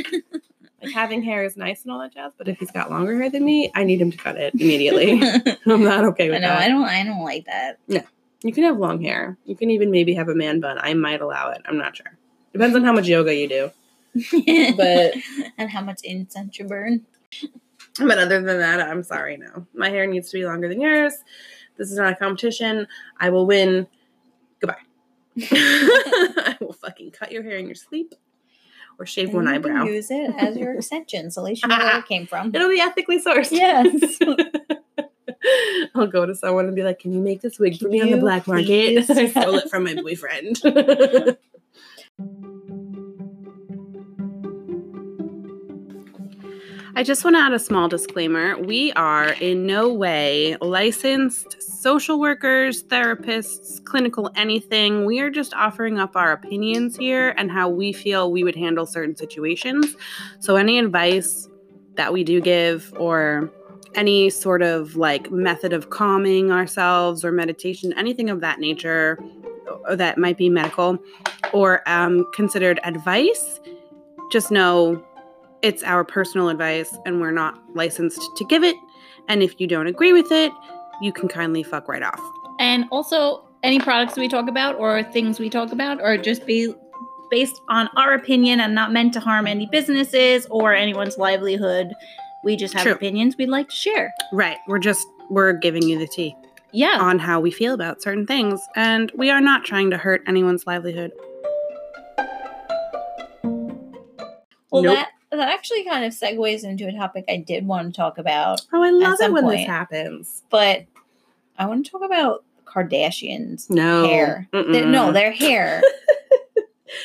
Like having hair is nice and all that jazz, but if he's got longer hair than me, I need him to cut it immediately. I I'm not okay with know. that. I don't. I don't like that. No, You can have long hair. You can even maybe have a man bun. I might allow it. I'm not sure. Depends on how much yoga you do. But and how much incense you burn? But other than that, I'm sorry. No, my hair needs to be longer than yours. This is not a competition. I will win. Goodbye. I will fucking cut your hair in your sleep or shave And one eyebrow. Can use it as your extension, so at least you know where it came from. It'll be ethically sourced. Yes. I'll go to someone and be like, "Can you make this wig for me on the black market? please?" I stole it from my boyfriend." I just want to add a small disclaimer. We are in no way licensed social workers, therapists, clinical anything. We are just offering up our opinions here and how we feel we would handle certain situations. So, any advice that we do give or any sort of like method of calming ourselves or meditation, anything of that nature that might be medical or um, considered advice, just know it's our personal advice and we're not licensed to give it. And if you don't agree with it, you can kindly fuck right off. and also, any products we talk about or things we talk about are just be based on our opinion and not meant to harm any businesses or anyone's livelihood. We just have True. opinions we'd like to share. Right. We're just, we're giving you the tea Yeah. on how we feel about certain things. And we are not trying to hurt anyone's livelihood. Well, Nope. that that actually kind of segues into a topic I did want to talk about, Oh, I love it when this happens. but I want to talk about Kardashians. No. Hair. Mm-mm. No, their hair.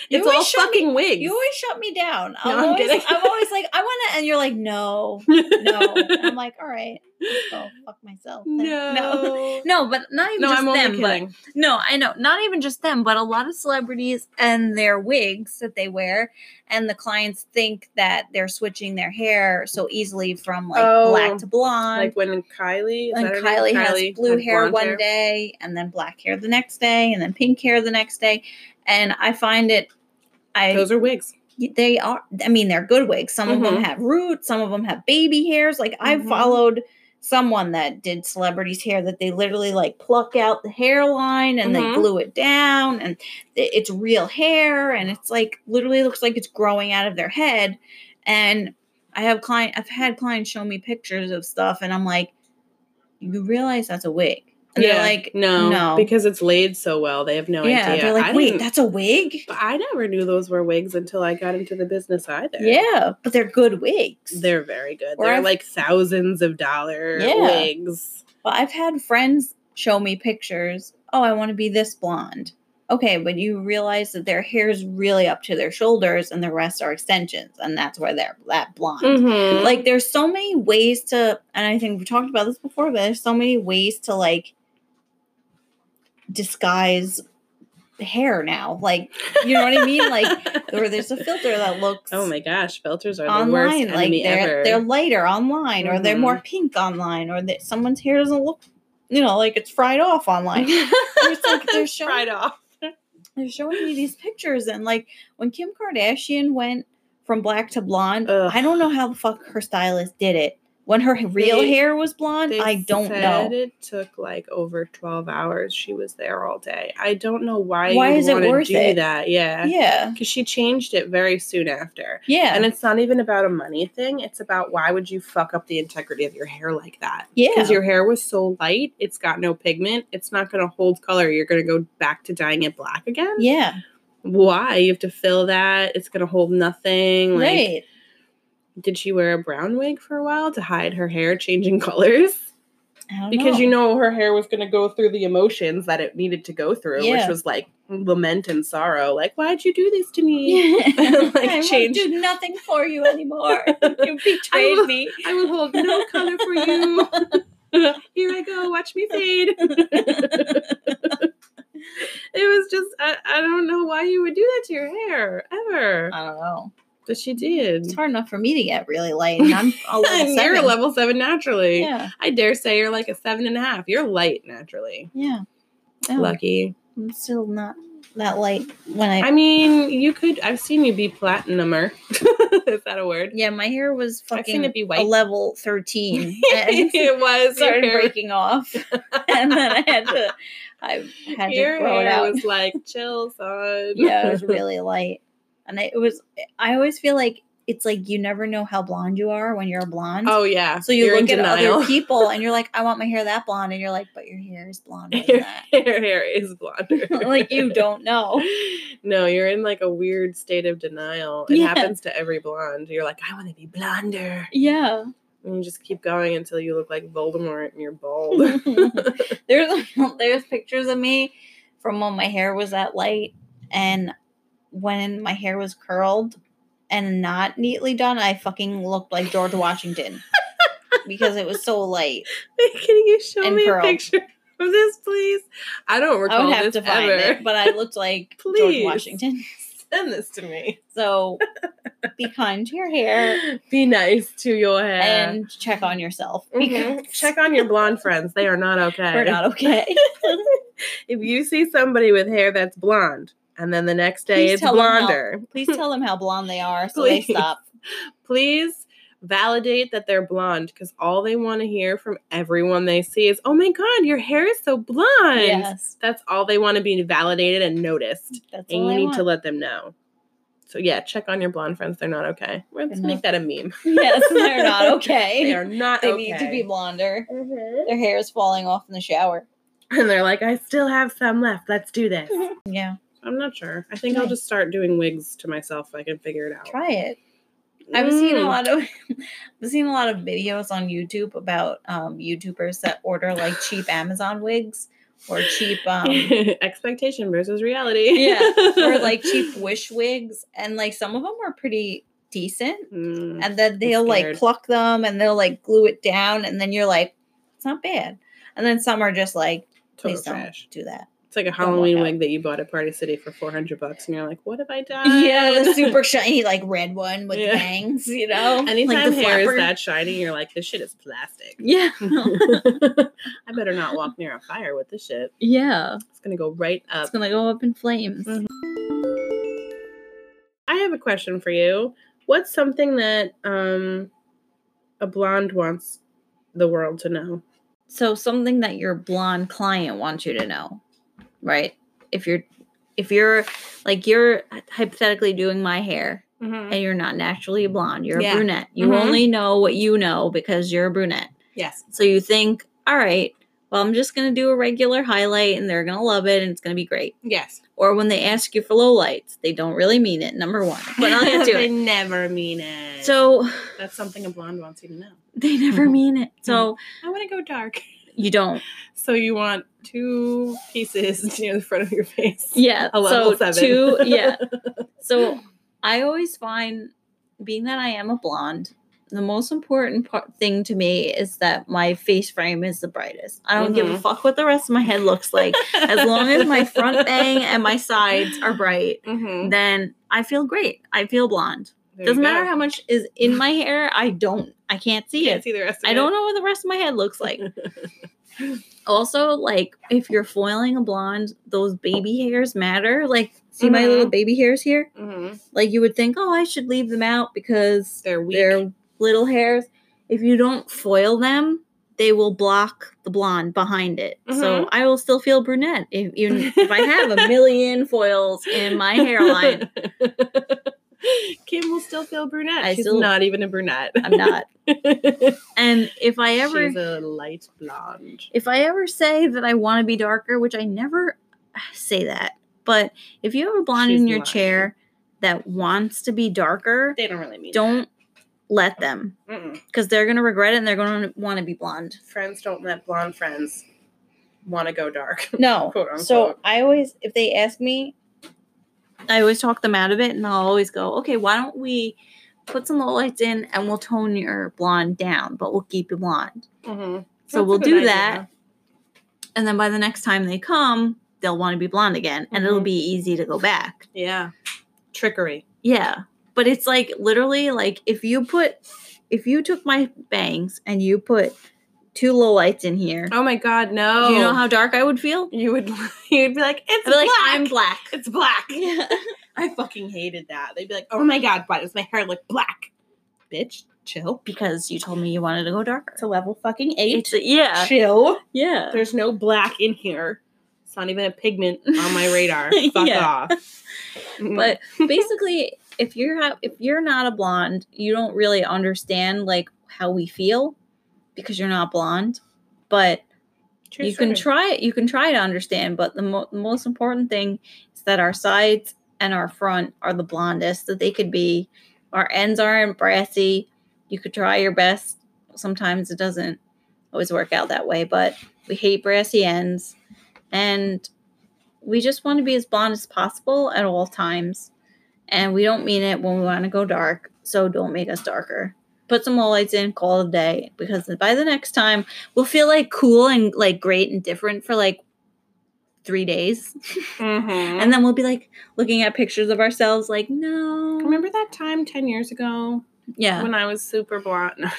You it's always all shut me- fucking wigs. You always shut me down. I'm, I'm always, kidding. I'm always like, I want to, and you're like, no, no. And I'm like, all right, let's go fuck myself. then." no, no. no, but not even No, just I'm them. But no, I know, not even just them, but a lot of celebrities and their wigs that they wear, and the clients think that they're switching their hair so easily from like Oh, black to blonde. Like when Kylie, and her Kylie, has blue hair one hair. day, and then black hair the next day, and then pink hair the next day. And I find it, I Those are wigs. they are. I mean, they're good wigs. Some of them Mhm. have roots. Some of them have baby hairs. Like I've Mhm. followed someone that did celebrities' hair that they literally like pluck out the hairline and Mhm. they glue it down, and it's real hair, and it's like literally looks like it's growing out of their head. And I have client. I've had clients show me pictures of stuff, and I'm like, you realize that's a wig. And they're like, no, no. because it's laid so well. They have no yeah, idea. they're like, I wait, that's a wig. I never knew those were wigs until I got into the business either. Yeah, but they're good wigs. They're very good. Or They're I've- like thousands of dollar Yeah. wigs. Well, I've had friends show me pictures. Oh, I want to be this blonde. Okay, but you realize that their hair is really up to their shoulders and the rest are extensions, and that's why they're that blonde. Mhm. Like, there's so many ways to, and I think we've talked about this before, but there's so many ways to like disguise hair now. Like, you know what I mean? Like, or there's a filter that looks oh my gosh, filters are the worst online, like they're ever. they're lighter online, or they're more mm-hmm. pink online, or that someone's hair doesn't look, you know, like it's fried off online. It's like they're showing- fried off. They're showing me these pictures, and like when Kim Kardashian went from black to blonde, Ugh. I don't know how the fuck her stylist did it. When her real They- hair was blonde, I don't said know. It took like over twelve hours. She was there all day. I don't know why. Why is it worth do it? that? Yeah, Yeah, because she changed it very soon after. yeah, And it's not even about a money thing. It's about why would you fuck up the integrity of your hair like that? yeah. Because your hair was so light, it's got no pigment. It's not going to hold color. You're going to go back to dyeing it black again. yeah, Why? You have to fill that. It's going to hold nothing. Like, right. Did she wear a brown wig for a while to hide her hair changing colors? I don't Because you know her hair was going to go through the emotions that it needed to go through, which was like lament and sorrow. Like, why'd you do this to me? Yeah. Like, I won't change- do nothing for you anymore. you betrayed will- me. I will hold no color for you. Here I go. Watch me fade. it was just, I, I don't know why you would do that to your hair ever. I don't know. But she did. It's hard enough for me to get really light, and I'm a level And you're a seven. level seven naturally. Yeah, I dare say you're like a seven and a half. You're light naturally. yeah. No, Lucky. I'm still not that light when I. I mean, you could, I've seen you be platinumer. Is that a word? yeah, my hair was fucking it be a level thirteen, it was. Started hair, breaking off, and then I had to, I had to your grow it hair out. was like, chill, son. yeah, it was really light, and it was. I always feel like it's like you never know how blonde you are when you're a blonde. Oh yeah. so you You're look at denial. other people and you're like, I want my hair that blonde, and you're like, but your hair is blonde. your, that. your hair is blonder. like you don't know. No, you're in like a weird state of denial. It Yeah. happens to every blonde. You're like, I want to be blonder. Yeah. And you just keep going until you look like Voldemort and you're bald. there's there's pictures of me from when my hair was that light and when my hair was curled and not neatly done, I fucking looked like George Washington because it was so light. Can you show me curled. a picture of this, please? I don't I recall would have this to find ever. it, but I looked like George Washington. Send this to me. So be kind to your hair Be nice to your hair. and check on yourself Mhm. check on your blonde friends. They are not okay. we're not okay. if you see somebody with hair that's blonde and then the next day Please it's them how- blonder, Please tell them how blonde they are so they Please. stop. please validate that they're blonde because all they want to hear from everyone they see is, oh my God, your hair is so blonde. Yes, That's all they want to be validated and noticed. that's And all you need want. to let them know. So yeah, check on your blonde friends. They're not okay. Let's make that a meme. yes, they're not okay. They are not They okay. need to be blonder. Mhm. Their hair is falling off in the shower. And they're like, I still have some left. Let's do this. Yeah, I'm not sure. I think I'll just start doing wigs to myself. If I can figure it out. try it. I've seen a Mm. lot of I've seen a lot of videos on YouTube about um, YouTubers that order like cheap Amazon wigs or cheap um, Expectation versus reality. yeah or like cheap Wish wigs, and like some of them are pretty decent. Mm. And then they'll like pluck them and they'll like glue it down, and then you're like, it's not bad. And then some are just like, Total please don't trash. do that. Like a Halloween out. wig that you bought at Party City for 400 bucks, and you're like, what have I done? Yeah, the super shiny like red one with Yeah. bangs, you know. Anytime like the hair is that shiny, you're like, this shit is plastic. Yeah. I better not walk near a fire with this shit. yeah. It's gonna go right up. It's gonna go up in flames. Mhm. I have a question for you. What's something that um a blonde wants the world to know? So something that your blonde client wants you to know, right? If you're if you're like you're hypothetically doing my hair Mm-hmm. and you're not naturally blonde, you're Yeah. a brunette. You Mhm. only know what you know because you're a brunette. Yes. So you think, all right, well, I'm just gonna do a regular highlight and they're gonna love it and it's gonna be great. Yes. Or when they ask you for low lights, they don't really mean it, number one. But I'll get to they it. never mean it. So that's something a blonde wants you to know. they never mean it. So I want to go dark. You don't. So you want two pieces near the front of your face. Yeah. A level so seven. two, yeah. So I always find, being that I am a blonde, the most important part, thing to me is that my face frame is the brightest. I don't give a Mhm. fuck what the rest of my head looks like. As long as my front bang and my sides are bright, Mhm. then I feel great. I feel blonde. There Doesn't matter how much is in my hair. I don't. I can't see Can't it. see the rest of I it. don't know what the rest of my head looks like. Also, like if you're foiling a blonde, those baby hairs matter. Like, see my Mhm. little baby hairs here? Mhm. Like you would think, oh, I should leave them out because They're weak. they're little hairs. If you don't foil them, they will block the blonde behind it. So Mhm. I will still feel brunette if even if I have a million foils in my hairline. Kim will still feel brunette. I She's still- not even a brunette. I'm not. And if I ever She's a light blonde. if I ever say that I want to be darker, which I never say that, but if you have a blonde She's in your lying. chair that wants to be darker, They don't really mean don't let them because they're going to regret it and they're going to want to be blonde. Friends don't let blonde friends want to go dark. No. So. I always, if they ask me, I always talk them out of it and I'll always go, okay, why don't we put some low lights in and we'll tone your blonde down, but we'll keep you blonde. Mhm. So That's we'll do idea. that. And then by the next time they come, they'll want to be blonde again and it'll Mhm. be easy to go back. Yeah. Trickery. Yeah. But it's like literally like if you put, if you took my bangs and you put two low lights in here, Oh my god, no. do you know how dark I would feel? you would you'd be like, it's I'd be like, black. I'm black. It's black. Yeah. I fucking hated that. They'd be like, oh my god, why does my hair look black? Bitch, chill. because you told me you wanted to go darker. It's a level fucking eight. It's yeah, chill. yeah. There's no black in here. It's not even a pigment on my radar. Fuck off. But basically, if you're ha- if you're not a blonde, you don't really understand like how we feel because you're not blonde. But True you can try it. You can try to understand. But the, mo- the most important thing is that our sides and our front are the blondest that they could be. Our ends aren't brassy. You could try your best. Sometimes it doesn't always work out that way, but we hate brassy ends. And we just want to be as blonde as possible at all times. And we don't mean it when we want to go dark. So don't make us darker. Put some low lights in, call it a day. Because by the next time, we'll feel like cool and like great and different for like three days. Mhm. And then we'll be like looking at pictures of ourselves, like, no. remember that time ten years ago Yeah. when I was super blonde? No,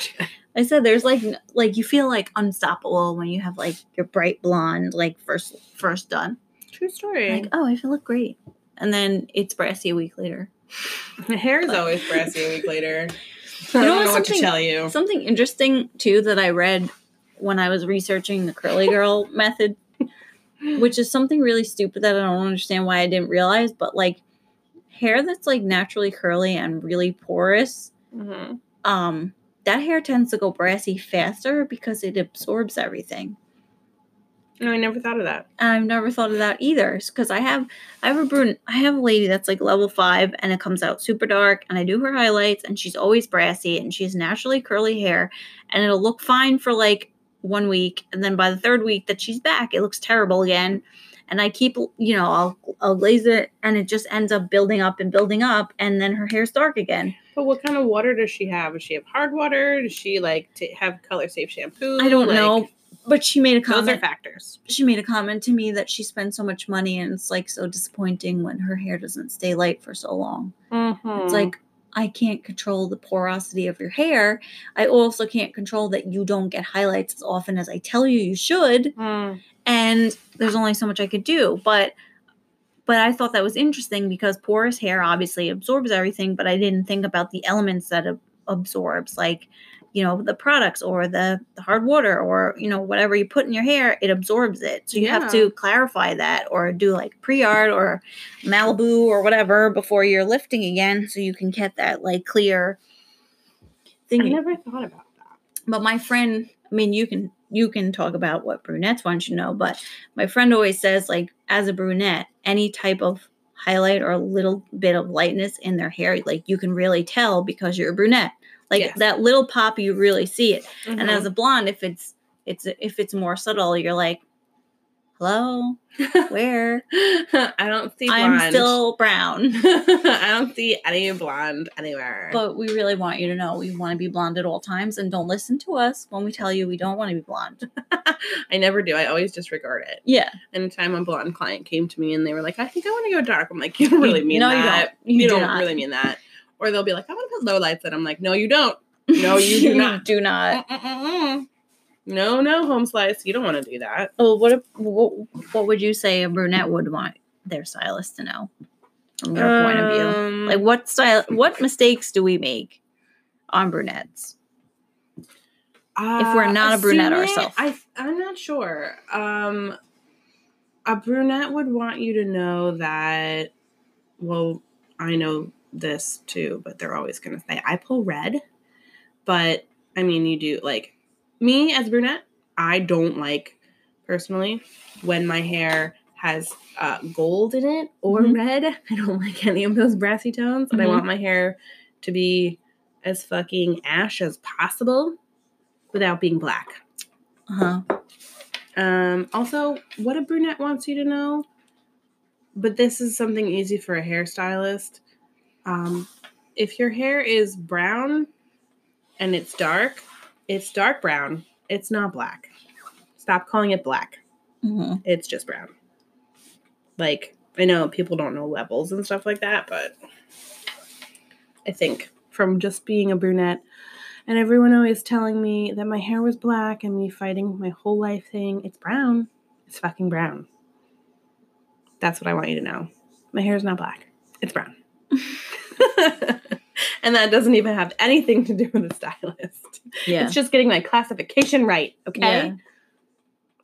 I said there's like like you feel like unstoppable when you have like your bright blonde like first first done. true story. Like, oh, I feel look great. And then it's brassy a week later. My hair is always brassy a week later. You I don't what, know what to something- tell you. Something interesting too that I read when I was researching the curly girl method, which is something really stupid that I don't understand why I didn't realize, but like hair that's like naturally curly and really porous, hmm um, that hair tends to go brassy faster because it absorbs everything. No, I never thought of that. I've never thought of that either because I have I have a brunette I have a lady that's like level five and it comes out super dark and I do her highlights and she's always brassy and she has naturally curly hair and it'll look fine for like one week and then by the third week that she's back it looks terrible again and I keep you know I'll I'll glaze it and it just ends up building up and building up and then her hair's dark again. But what kind of water does she have? Does she have hard water? Does she like to have color safe shampoo? I don't Like, know, but she made a comment. Those are factors. she made a comment to me that she spends so much money and it's like so disappointing when her hair doesn't stay light for so long. Mm-hmm. It's like I can't control the porosity of your hair. I also can't control that you don't get highlights as often as I tell you you should. Mm. And there's only so much I could do. But but I thought that was interesting because porous hair obviously absorbs everything, but I didn't think about the elements that it absorbs, like you know the products or the, the hard water or you know whatever you put in your hair, it absorbs it. So you have to clarify that or do like pre-art or Malibu or whatever before you're lifting again, so you can get that like clear thing. I never thought about that. But my friend, I mean, you can you can talk about what brunettes want you to know, but my friend always says like as a brunette, any type of highlight or a little bit of lightness in their hair, like you can really tell because you're a brunette. Like Yes. that little pop, you really see it. Mm-hmm. And as a blonde, if it's it's if it's more subtle, you're like, hello, where? I don't see blonde. I'm still brown. I don't see any blonde anywhere. But we really want you to know we want to be blonde at all times and don't listen to us when we tell you we don't want to be blonde. I never do. I always disregard it. Yeah. Anytime a blonde client came to me and they were like, I think I want to go dark, I'm like, you don't really mean no, that. you don't. You, do don't really mean that. Or they'll be like, I want to put low lights in. I'm like, no, you don't. No, you do not. do not. Mm-mm-mm-mm. No, no, home slice. You don't want to do that. Oh, what, what what would you say a brunette would want their stylist to know from your point of view? Um, Like what style what mistakes do we make on brunettes? if we're not a brunette ourselves. I, I'm not sure. Um, a brunette would want you to know that. Well, I know this too, but they're always going to say I pull red. But I mean, you do like me as a brunette. I don't like personally when my hair has uh, gold in it or Mhm. red. I don't like any of those brassy tones, and I Mhm. want my hair to be as fucking ash as possible without being black. Uh-huh. Um, also, what a brunette wants you to know, but this is something easy for a hairstylist. Um, if your hair is brown and it's dark, it's dark brown. It's not black. Stop calling it black. Mhm. It's just brown. Like, I know people don't know levels and stuff like that, but I think from just being a brunette and everyone always telling me that my hair was black and me fighting my whole life saying it's brown, it's fucking brown. That's what I want you to know. My hair is not black, it's brown. and that doesn't even have anything to do with the stylist. Yeah. It's just getting my classification right, okay? Yeah.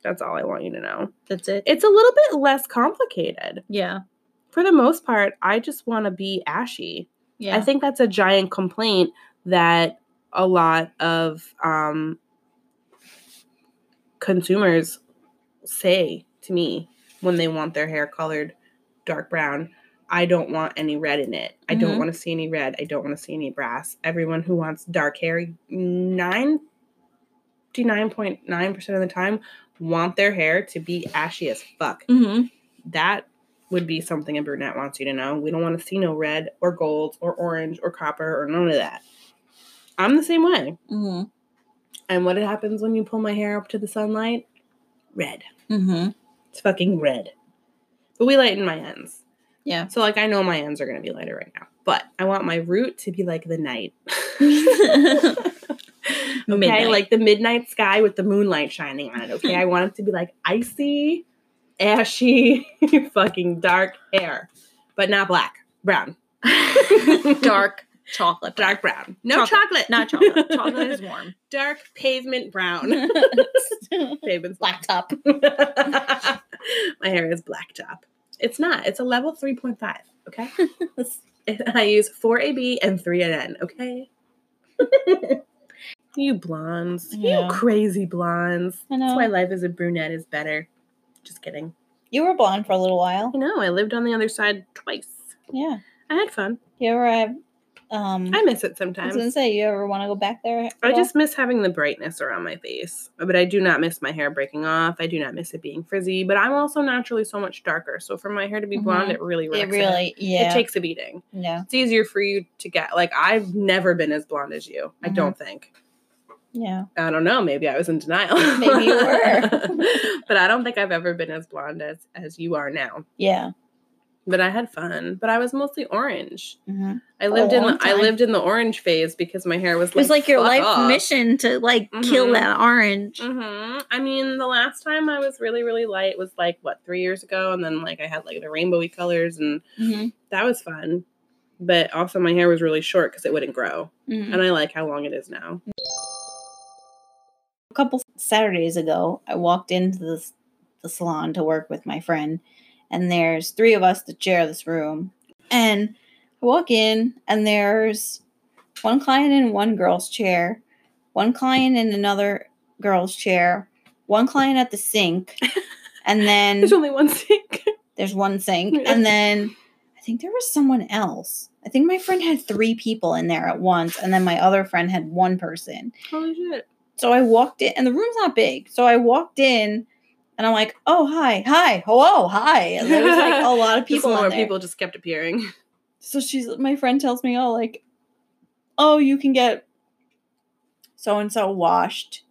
That's all I want you to know. That's it. It's a little bit less complicated. Yeah. For the most part, I just want to be ashy. Yeah. I think that's a giant complaint that a lot of um, consumers say to me when they want their hair colored dark brown. I don't want any red in it. I don't Mhm. want to see any red. I don't want to see any brass. Everyone who wants dark hair, 99.9% of the time, want their hair to be ashy as fuck hmm that would be something a brunette wants you to know. We don't want to see no red or gold or orange or copper or none of that. I'm the same way. hmm And what happens when you pull my hair up to the sunlight? Red. hmm It's fucking red. But we lighten my ends. Yeah. So like I know my ends are gonna be lighter right now. But I want my root to be like the night. okay, Midnight. like the midnight sky with the moonlight shining on it. Okay, I want it to be like icy, ashy, fucking dark hair, but not black, brown, dark chocolate. dark brown. No chocolate, Chocolate. Not chocolate. Chocolate is warm. dark pavement brown. Pavement's Black top. my hair is black top. It's not. It's a level three point five. Okay, I use four AB and three NN. Okay. you blondes, Yeah. you crazy blondes. I That's why life as a brunette is better. Just kidding. You were blonde for a little while. I know. I lived on the other side twice. Yeah. I had fun. You ever have um I miss it sometimes. I was gonna say, you ever want to go back there? I all? just miss having the brightness around my face, but I do not miss my hair breaking off. I do not miss it being frizzy, but I'm also naturally so much darker. So for my hair to be blonde, Mhm. it really it really, yeah, It takes a beating. yeah, It's easier for you to get. Like I've never been as blonde as you. I Mhm. don't think. yeah. I don't know. Maybe I was in denial. Maybe you were. but I don't think I've ever been as blonde as as you are now. Yeah. But I had fun. But I was mostly orange. hmm I lived in the, I lived in the orange phase because my hair was It was like your life off. mission to like kill Mhm. that orange. hmm I mean, the last time I was really, really light was like what three years ago, and then like I had like the rainbowy colors, and hmm that was fun. But also, my hair was really short because it wouldn't grow, hmm and I like how long it is now. A couple Saturdays ago, I walked into the, the salon to work with my friend, and there's three of us that share this room. And I walk in, and there's one client in one girl's chair, one client in another girl's chair, one client at the sink, and then There's only one sink. there's one sink, Yeah. and then I think there was someone else. I think my friend had three people in there at once, and then my other friend had one person. Holy shit! So I walked in, and the room's not big. So I walked in, and I'm like, "Oh, hi, hi, hello, hi." And there was like a lot of Just people more in there. people just kept appearing. So she's my friend tells me, "Oh, like, oh, you can get so and so washed."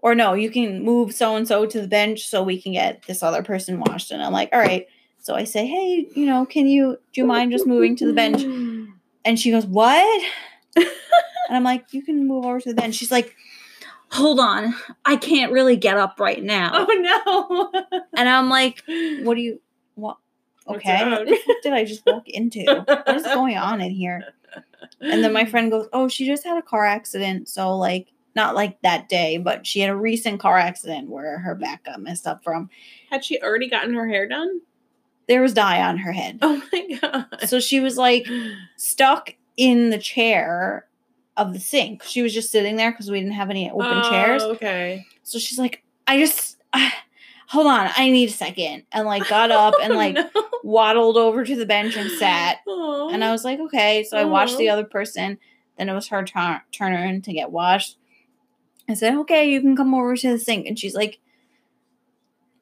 Or no, you can move so and so to the bench so we can get this other person washed. And I'm like, all right. So I say, hey, you know, can you do you mind just moving to the bench? And she goes, What? and I'm like, You can move over to the bench. She's like, Hold on. I can't really get up right now. Oh no! And I'm like, What do you what? Okay. What did I just walk into? What is going on in here? And then my friend goes, Oh, she just had a car accident. So, like, not like that day, but she had a recent car accident where her back got messed up from. Had she already gotten her hair done? There was dye on her head. Oh my god! So she was like, stuck in the chair of the sink. She was just sitting there because we didn't have any open chairs. Oh, Okay. So she's like, I just, ah, hold on, I need a second. And like got up and like no. waddled over to the bench and sat. And I was like, okay. So I watched the other person. Then it was her turn, turn to get washed. I said, okay, you can come over to the sink. And she's like,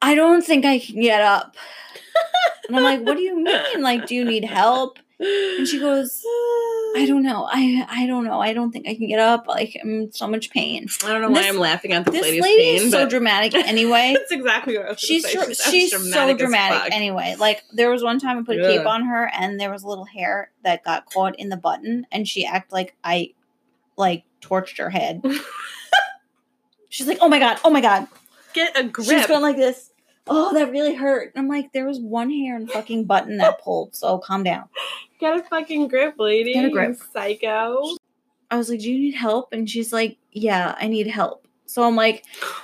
I don't think I can get up. And I'm like, what do you mean? Like, do you need help? And she goes, I don't know. I I don't know. I don't think I can get up. Like I'm in so much pain. I don't know why I'm laughing at this, This lady's lady pain, is so dramatic anyway. that's exactly what I was she's say. tr- she's so as dramatic anyway. Like there was one time I put a cape on her and there was a little hair that got caught in the button and she acted like I like torched her head. She's like, "Oh my god, oh my god." Get a grip. She's going like this. Oh, that really hurt. I'm like, there was one hair and fucking button that pulled. So calm down. Get a fucking grip, lady. Get a grip. Psycho. I was like, "Do you need help?" And she's like, "Yeah, I need help." So I'm like,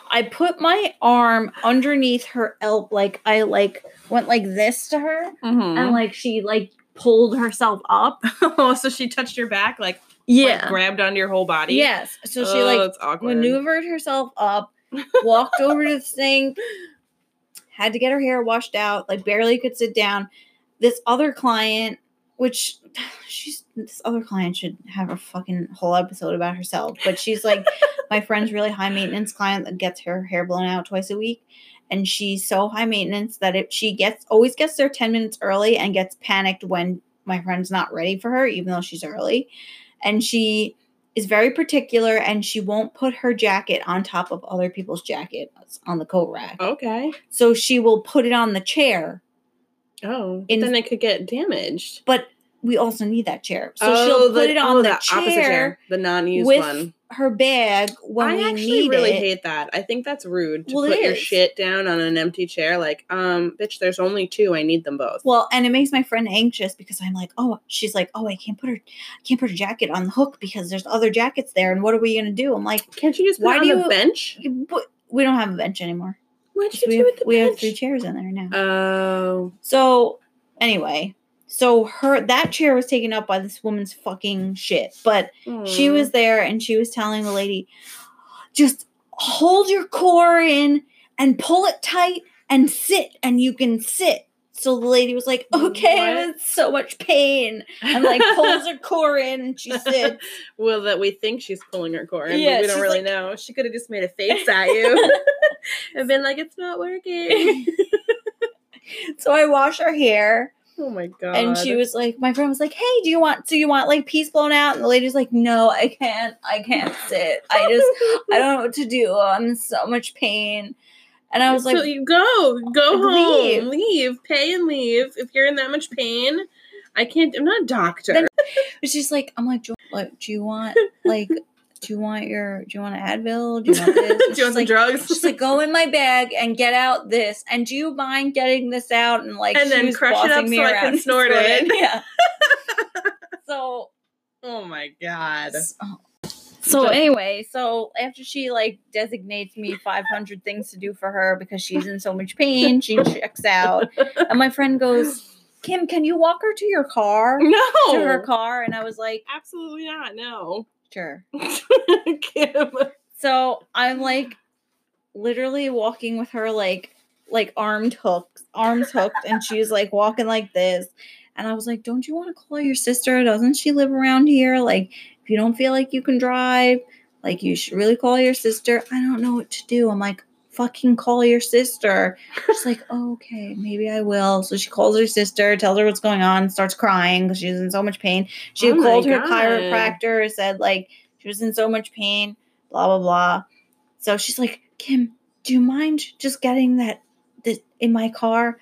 I put my arm underneath her elbow, like I like went like this to her, Mm-hmm. and like she like pulled herself up. oh, so she touched your back, like, Yeah. like grabbed onto your whole body. yes. So she oh, like maneuvered herself up, walked over to the sink, had to get her hair washed out, like barely could sit down. This other client, which she's this other client should have a fucking whole episode about herself, but she's like my friend's really high maintenance client that gets her hair blown out twice a week. And she's so high maintenance that if she gets always gets there 10 minutes early and gets panicked when my friend's not ready for her, even though she's early. And she is very particular and she won't put her jacket on top of other people's jackets on the coat rack. Okay. So she will put it on the chair, Oh, In- then it could get damaged. but we also need that chair. So oh, she'll the, put it on oh, the, opposite chair, the non-used with one. Her bag when I we actually need really it. hate that. I think that's rude to Well, put your shit down on an empty chair. Like, um, bitch, there's only two. I need them both. Well, and it makes my friend anxious because I'm like, oh, she's like, oh, I can't put her, I can't put her jacket on the hook because there's other jackets there, and what are we gonna do? I'm like, Can't you just why do the you- bench? we don't have a bench anymore. What'd 'Cause you We do have, with the we have three chairs in there now. Oh, So anyway, so her that chair was taken up by this woman's fucking shit. But she was there and she was telling the lady, just hold your core in and pull it tight and sit and you can sit. So the lady was like, okay, in so much pain. And like pulls her core in and she sits. well, that we think she's pulling her core in, Yeah, but we don't really like- know. She could have just made a face at you and been like, "It's not working." so I wash her hair oh my god! and she was like, my friend was like, hey, do you want, do you want like piece blown out? And the lady's like, no, I can't, I can't sit. I just, I don't know what to do. I'm in so much pain. And I was like, so you go, go Leave. home, leave, pay and leave. If you're in that much pain, I can't. I'm not a doctor. Then- she's like, I'm like, do, like, do you want like, do you want your, do you want an Advil? Do you want this? Do you want some like, drugs? She's like, go in my bag and get out this. And do you mind getting this out and like, And then crush it up so I can snort it. Yeah. so oh my god! So anyway, so after she like designates me 500 things to do for her because she's in so much pain, she checks out, and my friend goes, "Kim, can you walk her to your car?" No, To her car, and I was like, absolutely not. No, "Sure." Kim. So I'm like, literally walking with her like like armed hooks, arms hooked, and she's like walking like this. And I was like, "Don't you want to call your sister? Doesn't she live around here? Like, if you don't feel like you can drive, like you should really call your sister." I don't know what to do. I'm like, "Fucking call your sister." She's like, oh, "Okay, maybe I will." So she calls her sister, tells her what's going on, starts crying because she's in so much pain. She Oh called her God. chiropractor, said like she was in so much pain, blah blah blah. So she's like, Kim, do you mind just getting that, that in my car?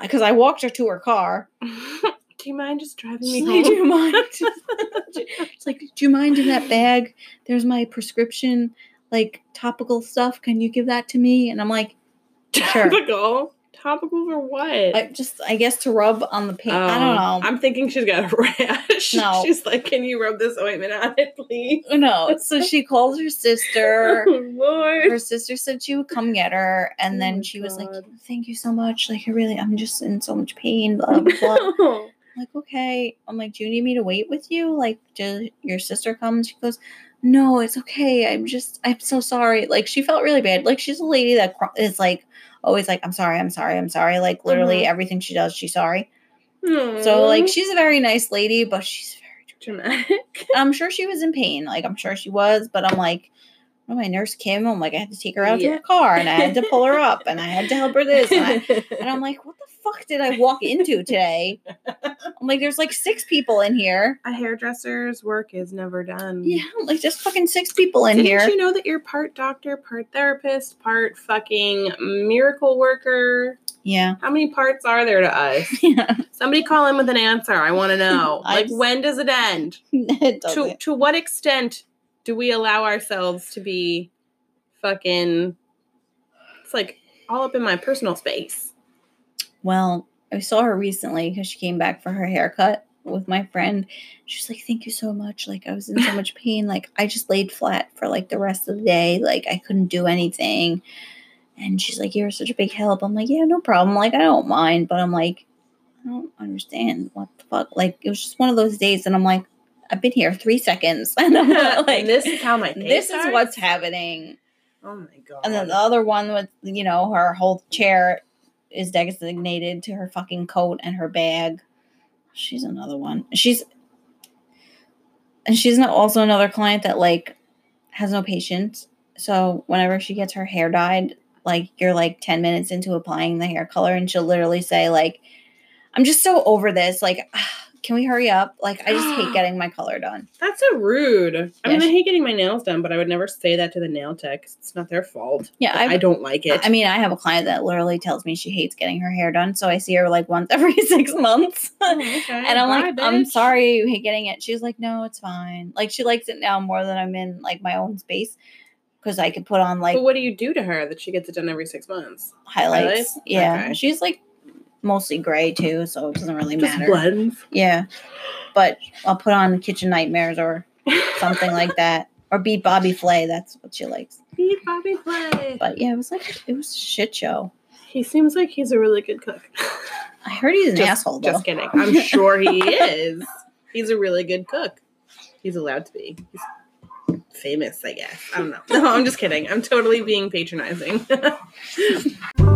Because I walked her to her car. Do you mind just driving me like, do you mind? She's like, do you mind in that bag? There's my prescription, like topical stuff. Can you give that to me? And I'm like, Sure. Topical. Topical for what? I just, I guess to rub on the pain. I don't Oh, know. I'm thinking she's got a rash. No. She's like, can you rub this ointment on it, please? Oh, no. So she calls her sister. Oh, Lord. her sister said she would come get her and Oh then she was like thank you so much like i really i'm just in so much pain blah blah blah oh. like okay i'm like do you need me to wait with you like do your sister come she goes no it's okay i'm just i'm so sorry like she felt really bad like she's a lady that is like always like i'm sorry i'm sorry i'm sorry like literally Mhm. everything she does she's sorry so like she's a very nice lady but she's very dramatic. i'm sure she was in pain like i'm sure she was but i'm like my nurse Kim, I'm like, I had to take her out to Yeah. her car and I had to pull her up and I had to help her this. And, I, and I'm like, what the fuck did I walk into today? I'm like, there's like six people in here. a hairdresser's work is never done. Yeah, I'm like, just fucking six people in Didn't here. you know that you're part doctor, part therapist, part fucking miracle worker? yeah. How many parts are there to us? Yeah. Somebody call in with an answer. I want to know. Like, just- when does it end? it To doesn't. to what extent do we allow ourselves to be fucking? It's like all up in my personal space. Well, I saw her recently because she came back for her haircut with my friend. She's like, Thank you so much. Like, I was in so much pain. Like, I just laid flat for like the rest of the day. Like, I couldn't do anything. And she's like, You're such a big help. I'm like, Yeah, no problem. Like, I don't mind. But I'm like, I don't understand what the fuck. Like it was just one of those days, and I'm like, I've been here three seconds, and I'm like, and this is how my this is what's happening. Oh my god. And then the other one with, you know, her whole chair is designated to her fucking coat and her bag. She's another one. She's and she's not also another client that like has no patience. So whenever she gets her hair dyed, like you're like 10 minutes into applying the hair color and she'll literally say like I'm just so over this. Like can we hurry up? Like I just hate getting my color done. That's so rude. I Yeah, mean, I hate getting my nails done, but I would never say that to the nail tech. It's not their fault. Yeah, I, I don't like it. I mean, I have a client that literally tells me she hates getting her hair done, so I see her like once every six months. Oh, okay. and I'm Bye, like, I'm sorry you hate getting it. She's like, no, it's fine. Like she likes it now more than I'm in like my own space because I could put on like But what do you do to her that she gets it done every six months? highlights. highlights? Yeah, Okay. she's like mostly gray too, so it doesn't really Just matter. blends. Yeah, but I'll put on Kitchen Nightmares or something like that, or beat Bobby Flay. That's what she likes. Beat Bobby Flay. But yeah, it was like it was a shit show. He seems like he's a really good cook. I heard he's an just, asshole though. Just kidding. I'm sure he is. He's a really good cook. He's allowed to be. He's famous, I guess. I don't know. No, I'm just kidding. I'm totally being patronizing.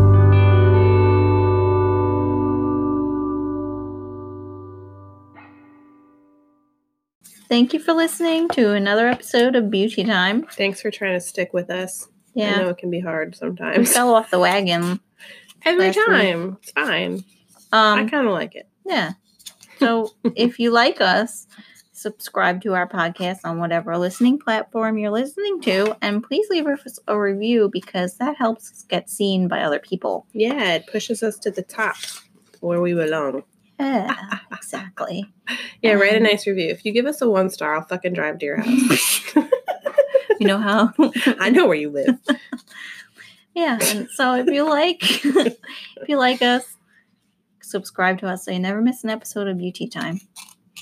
Thank you for listening to another episode of Beauty Time. Thanks for trying to stick with us. Yeah. I know it can be hard we sometimes. fell off the wagon. Every last week. time. It's fine. I Um, kind of like it. yeah. So if you like us, subscribe to our podcast on whatever listening platform you're listening to, and please leave us a review because that helps us get seen by other people. Yeah, it pushes us to the top where we belong. Yeah, exactly. Yeah, write a Um, nice review. If you give us a one star, I'll fucking drive to your house. You know how? I know where you live. yeah. And so if you like, if you like us, subscribe to us so you never miss an episode of Beauty Time.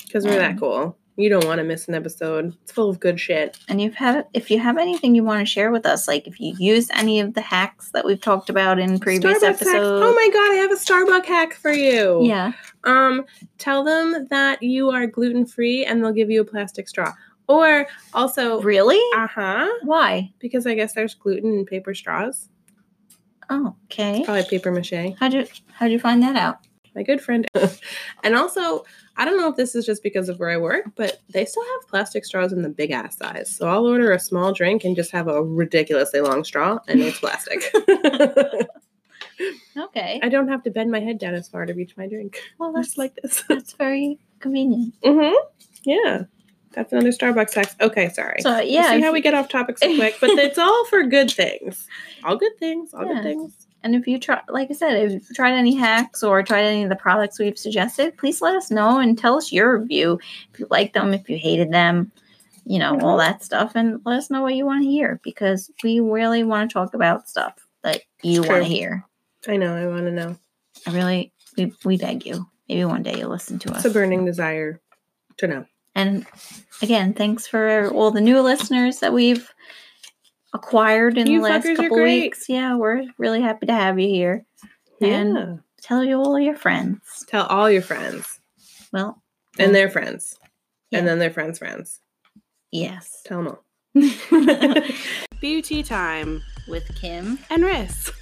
Because we're that Um, cool. You don't want to miss an episode. It's full of good shit. And you've had if you have anything you want to share with us, like if you use any of the hacks that we've talked about in previous Starbucks hacks. episodes. Oh my god, I have a Starbucks hack for you. Yeah. Um, tell them that you are gluten free and they'll give you a plastic straw. Or also, Really? uh huh, Why? because I guess there's gluten in paper straws. Oh, okay. Probably paper mache. How'd you how'd you find that out? My good friend. and also, I don't know if this is just because of where I work, but they still have plastic straws in the big ass size. So I'll order a small drink and just have a ridiculously long straw, and it's plastic. Okay. I don't have to bend my head down as far to reach my drink. Well, Just that's like this. that's very convenient. mm-hmm. Yeah. That's another Starbucks hack. Okay, sorry. So You yeah, See how we get off topic so quick, but it's all for good things. All good things. All Yeah. good things. and if you try, like I said, if you've tried any hacks or tried any of the products we've suggested, please let us know and tell us your review. If you liked them, if you hated them, you know, all that stuff, and let us know what you want to hear because we really want to talk about stuff that you want to hear. I know. I want to know. I really, we, we beg you. Maybe one day you'll listen to us. It's a burning desire to know. And again, thanks for all the new listeners that we've acquired in You the last couple weeks. Yeah, we're really happy to have you here. And- yeah. Tell you all your friends. Tell all your friends Well, and their friends, Yeah. and then their friends' friends. yes. Tell them all. Beauty time With Kim. and Riss.